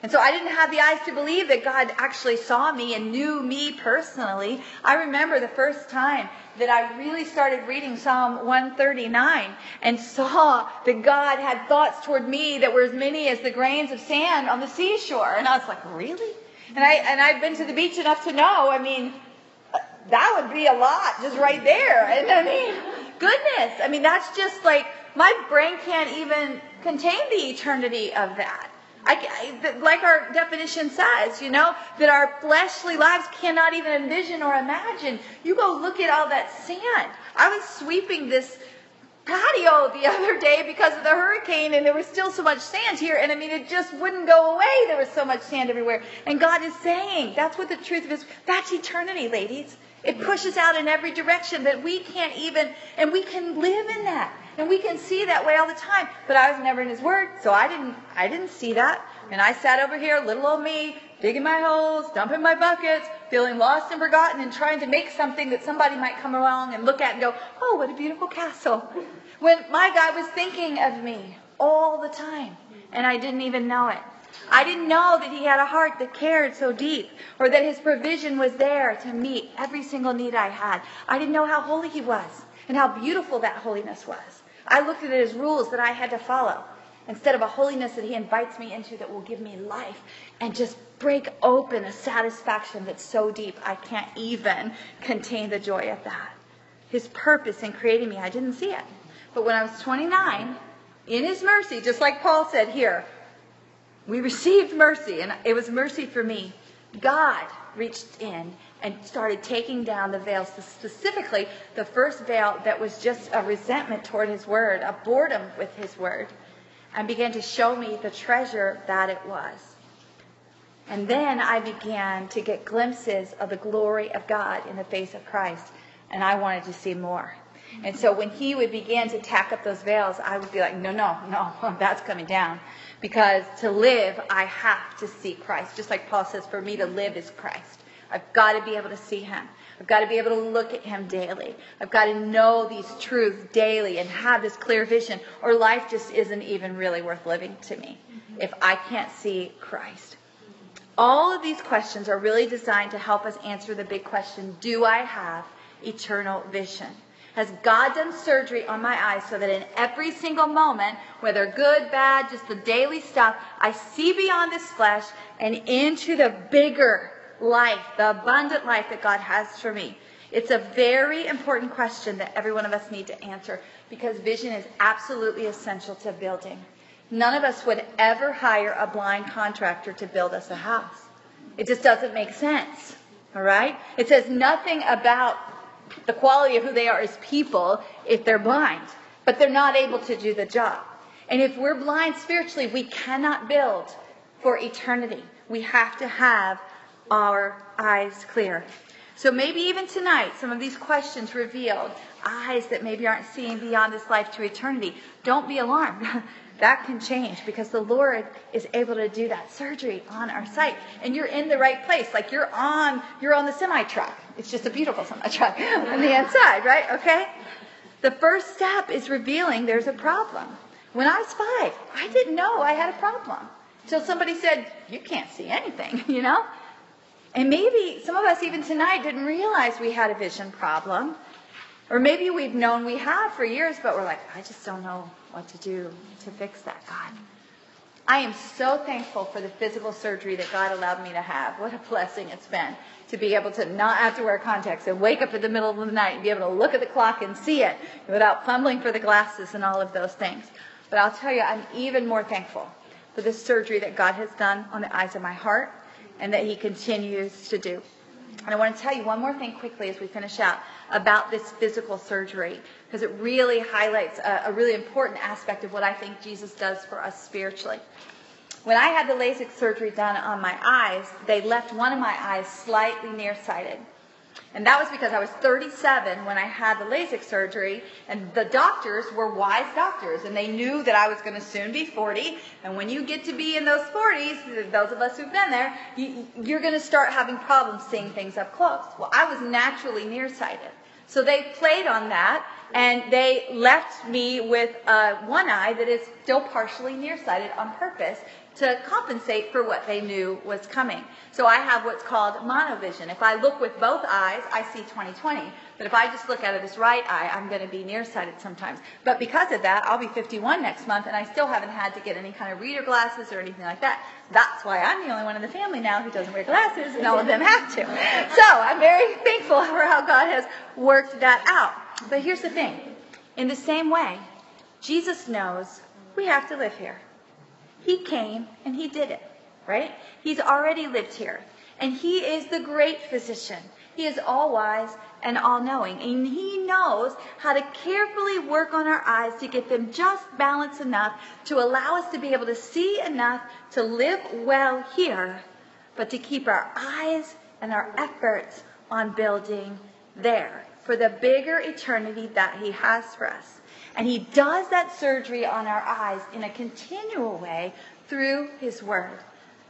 And so I didn't have the eyes to believe that God actually saw me and knew me personally. I remember the first time that I really started reading Psalm 139 and saw that God had thoughts toward me that were as many as the grains of sand on the seashore. And I was like, really? And I and I've been to the beach enough to know. I mean, that would be a lot just right there. And I mean, goodness. I mean, that's just like my brain can't even contain the eternity of that. I, like our definition says, you know, that our fleshly lives cannot even envision or imagine. You go look at all that sand. I was sweeping this patio the *laughs* other day because of the hurricane and there was still so much sand here and I mean it just wouldn't go away. There was so much sand everywhere. And God is saying, that's what the truth of is. That's eternity, ladies. It pushes out in every direction that we can't even, and we can live in that. And we can see that way all the time. But I was never in his word, so I didn't I didn't see that. And I sat over here, little old me, digging my holes, dumping my buckets, feeling lost and forgotten and trying to make something that somebody might come along and look at and go, "Oh, what a beautiful castle." When my God was thinking of me all the time, and I didn't even know it. I didn't know that he had a heart that cared so deep or that his provision was there to meet every single need I had. I didn't know how holy he was and how beautiful that holiness was. I looked at it as rules that I had to follow instead of a holiness that he invites me into that will give me life and just break open a satisfaction that's so deep I can't even contain the joy of that. His purpose in creating me, I didn't see it. But when I was 29, in his mercy, just like Paul said here, we received mercy, and it was mercy for me. God reached in and started taking down the veils, specifically the first veil that was just a resentment toward his word, a boredom with his word, and began to show me the treasure that it was. And then I began to get glimpses of the glory of God in the face of Christ, and I wanted to see more. And so when he would begin to tack up those veils, I would be like, no, no, no, *laughs* that's coming down. Because to live, I have to see Christ. Just like Paul says, for me to live is Christ. I've got to be able to see him. I've got to be able to look at him daily. I've got to know these truths daily and have this clear vision, or life just isn't even really worth living to me if I can't see Christ. All of these questions are really designed to help us answer the big question Do I have eternal vision? Has God done surgery on my eyes so that in every single moment, whether good, bad, just the daily stuff, I see beyond this flesh and into the bigger life, the abundant life that God has for me? It's a very important question that every one of us need to answer because vision is absolutely essential to building. None of us would ever hire a blind contractor to build us a house. It just doesn't make sense. All right? It says nothing about the quality of who they are as people if they're blind, but they're not able to do the job. And if we're blind spiritually, we cannot build for eternity. We have to have our eyes clear. So maybe even tonight, some of these questions revealed eyes that maybe aren't seeing beyond this life to eternity. Don't be alarmed. *laughs* that can change because the Lord is able to do that surgery on our sight. And you're in the right place. Like you're on, you're on the semi truck. It's just a beautiful semi truck on the inside, right? Okay? The first step is revealing there's a problem. When I was five, I didn't know I had a problem. Until somebody said, you can't see anything, *laughs* you know? And maybe some of us even tonight didn't realize we had a vision problem. Or maybe we've known we have for years, but we're like, I just don't know what to do to fix that, God. I am so thankful for the physical surgery that God allowed me to have. What a blessing it's been to be able to not have to wear contacts and wake up in the middle of the night and be able to look at the clock and see it without fumbling for the glasses and all of those things. But I'll tell you, I'm even more thankful for the surgery that God has done on the eyes of my heart and that He continues to do. And I want to tell you one more thing quickly as we finish out about this physical surgery, because it really highlights a, a, really important aspect of what I think Jesus does for us spiritually. When I had the LASIK surgery done on my eyes, they left one of my eyes slightly nearsighted. And that was because I was 37 when I had the LASIK surgery, and the doctors were wise doctors, and they knew that I was going to soon be 40. And when you get to be in those 40s, those of us who've been there, you, you're going to start having problems seeing things up close. Well, I was naturally nearsighted. So they played on that, and they left me with uh, one eye that is still partially nearsighted on purpose to compensate for what they knew was coming. So I have what's called monovision. If I look with both eyes, I see 20/20. But if I just look out of this right eye, I'm going to be nearsighted sometimes. But because of that, I'll be 51 next month, and I still haven't had to get any kind of reader glasses or anything like that. That's why I'm the only one in the family now who doesn't wear glasses, and all of them have to. So I'm very thankful for how God has worked that out. But here's the thing. In the same way, Jesus knows we have to live here. He came and he did it, right? He's already lived here. And he is the great physician. He is all wise and all knowing. And he knows how to carefully work on our eyes to get them just balanced enough to allow us to be able to see enough to live well here, but to keep our eyes and our efforts on building there for the bigger eternity that he has for us. And he does that surgery on our eyes in a continual way through his word.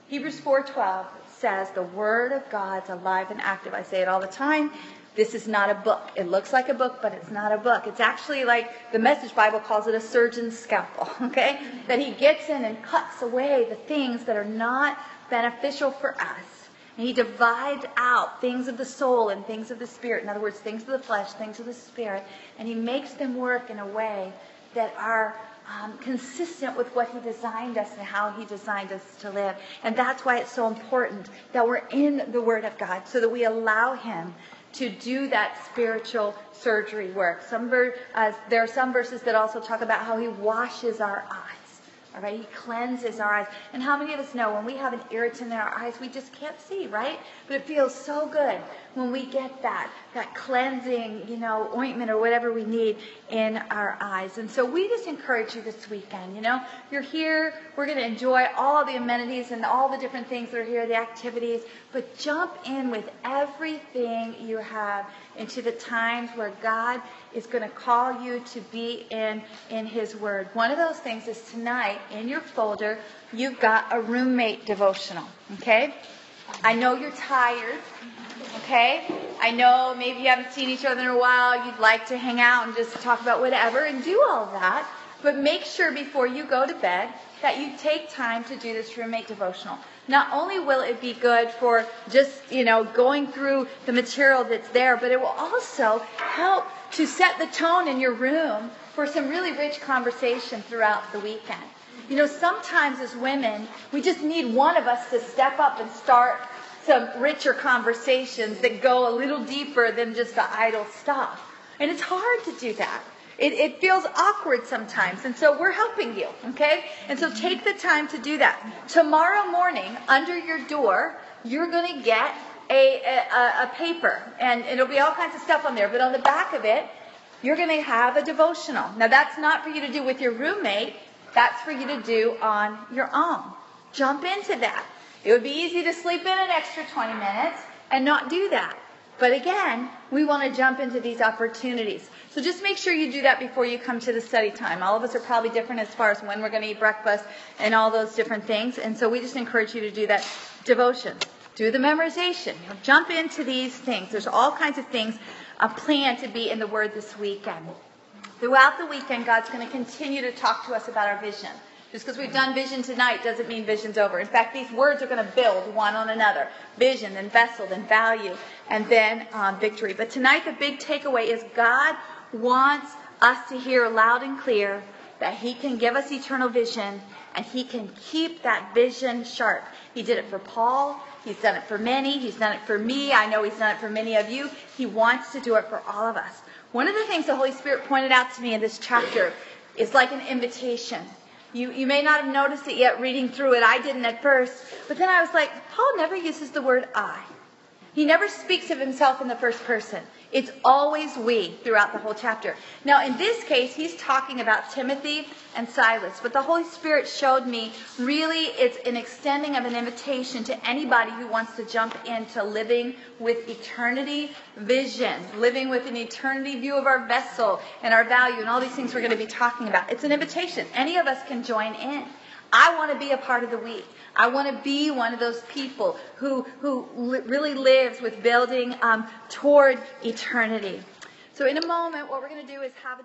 Hebrews 4:12 says the word of God's alive and active. I say it all the time. This is not a book. It looks like a book, but it's not a book. It's actually like the Message Bible calls it a surgeon's scalpel, *laughs* okay? That he gets in and cuts away the things that are not beneficial for us and he divides out things of the soul and things of the spirit. In other words, things of the flesh, things of the spirit. And he makes them work in a way that are um, consistent with what he designed us and how he designed us to live. And that's why it's so important that we're in the Word of God so that we allow him to do that spiritual surgery work. Some ver- uh, there are some verses that also talk about how he washes our eyes. All right, he cleanses our eyes. And how many of us know when we have an irritant in our eyes, we just can't see, right? But it feels so good when we get that, that cleansing, you know, ointment or whatever we need in our eyes. And so we just encourage you this weekend, you know, you're here, we're going to enjoy all the amenities and all the different things that are here, the activities, but jump in with everything you have into the times where God is going to call you to be in in his word. One of those things is tonight in your folder, you've got a roommate devotional, okay? I know you're tired. Okay? I know maybe you haven't seen each other in a while. You'd like to hang out and just talk about whatever and do all that. But make sure before you go to bed that you take time to do this roommate devotional. Not only will it be good for just, you know, going through the material that's there, but it will also help to set the tone in your room for some really rich conversation throughout the weekend. You know, sometimes as women, we just need one of us to step up and start some richer conversations that go a little deeper than just the idle stuff. And it's hard to do that. It, it, feels awkward sometimes. And so we're helping you, okay? And so take the time to do that. Tomorrow morning, under your door, you're going to get a, a, a paper. And it'll be all kinds of stuff on there. But on the back of it, you're going to have a devotional. Now, that's not for you to do with your roommate. That's for you to do on your own. Jump into that. It would be easy to sleep in an extra 20 minutes and not do that. But again, we want to jump into these opportunities. So just make sure you do that before you come to the study time. All of us are probably different as far as when we're going to eat breakfast and all those different things. And so we just encourage you to do that devotion. Do the memorization. Jump into these things. There's all kinds of things uh, planned to be in the Word this weekend. Throughout the weekend, God's going to continue to talk to us about our vision. Just because we've done vision tonight doesn't mean vision's over. In fact, these words are going to build one on another. Vision, then vessel, then value, and then um, victory. But tonight, the big takeaway is God wants us to hear loud and clear that He can give us eternal vision and He can keep that vision sharp. He did it for Paul. He's done it for many. He's done it for me. I know He's done it for many of you. He wants to do it for all of us. One of the things the Holy Spirit pointed out to me in this chapter is like an invitation. You, you may not have noticed it yet reading through it. I didn't at first. But then I was like, Paul never uses the word I. He never speaks of himself in the first person. It's always we throughout the whole chapter. Now, in this case, he's talking about Timothy and Silas, but the Holy Spirit showed me really it's an extending of an invitation to anybody who wants to jump into living with eternity vision, living with an eternity view of our vessel and our value and all these things we're going to be talking about. It's an invitation. Any of us can join in. I want to be a part of the week. I want to be one of those people who, who li- really lives with building um, toward eternity. So in a moment, what we're going to do is have a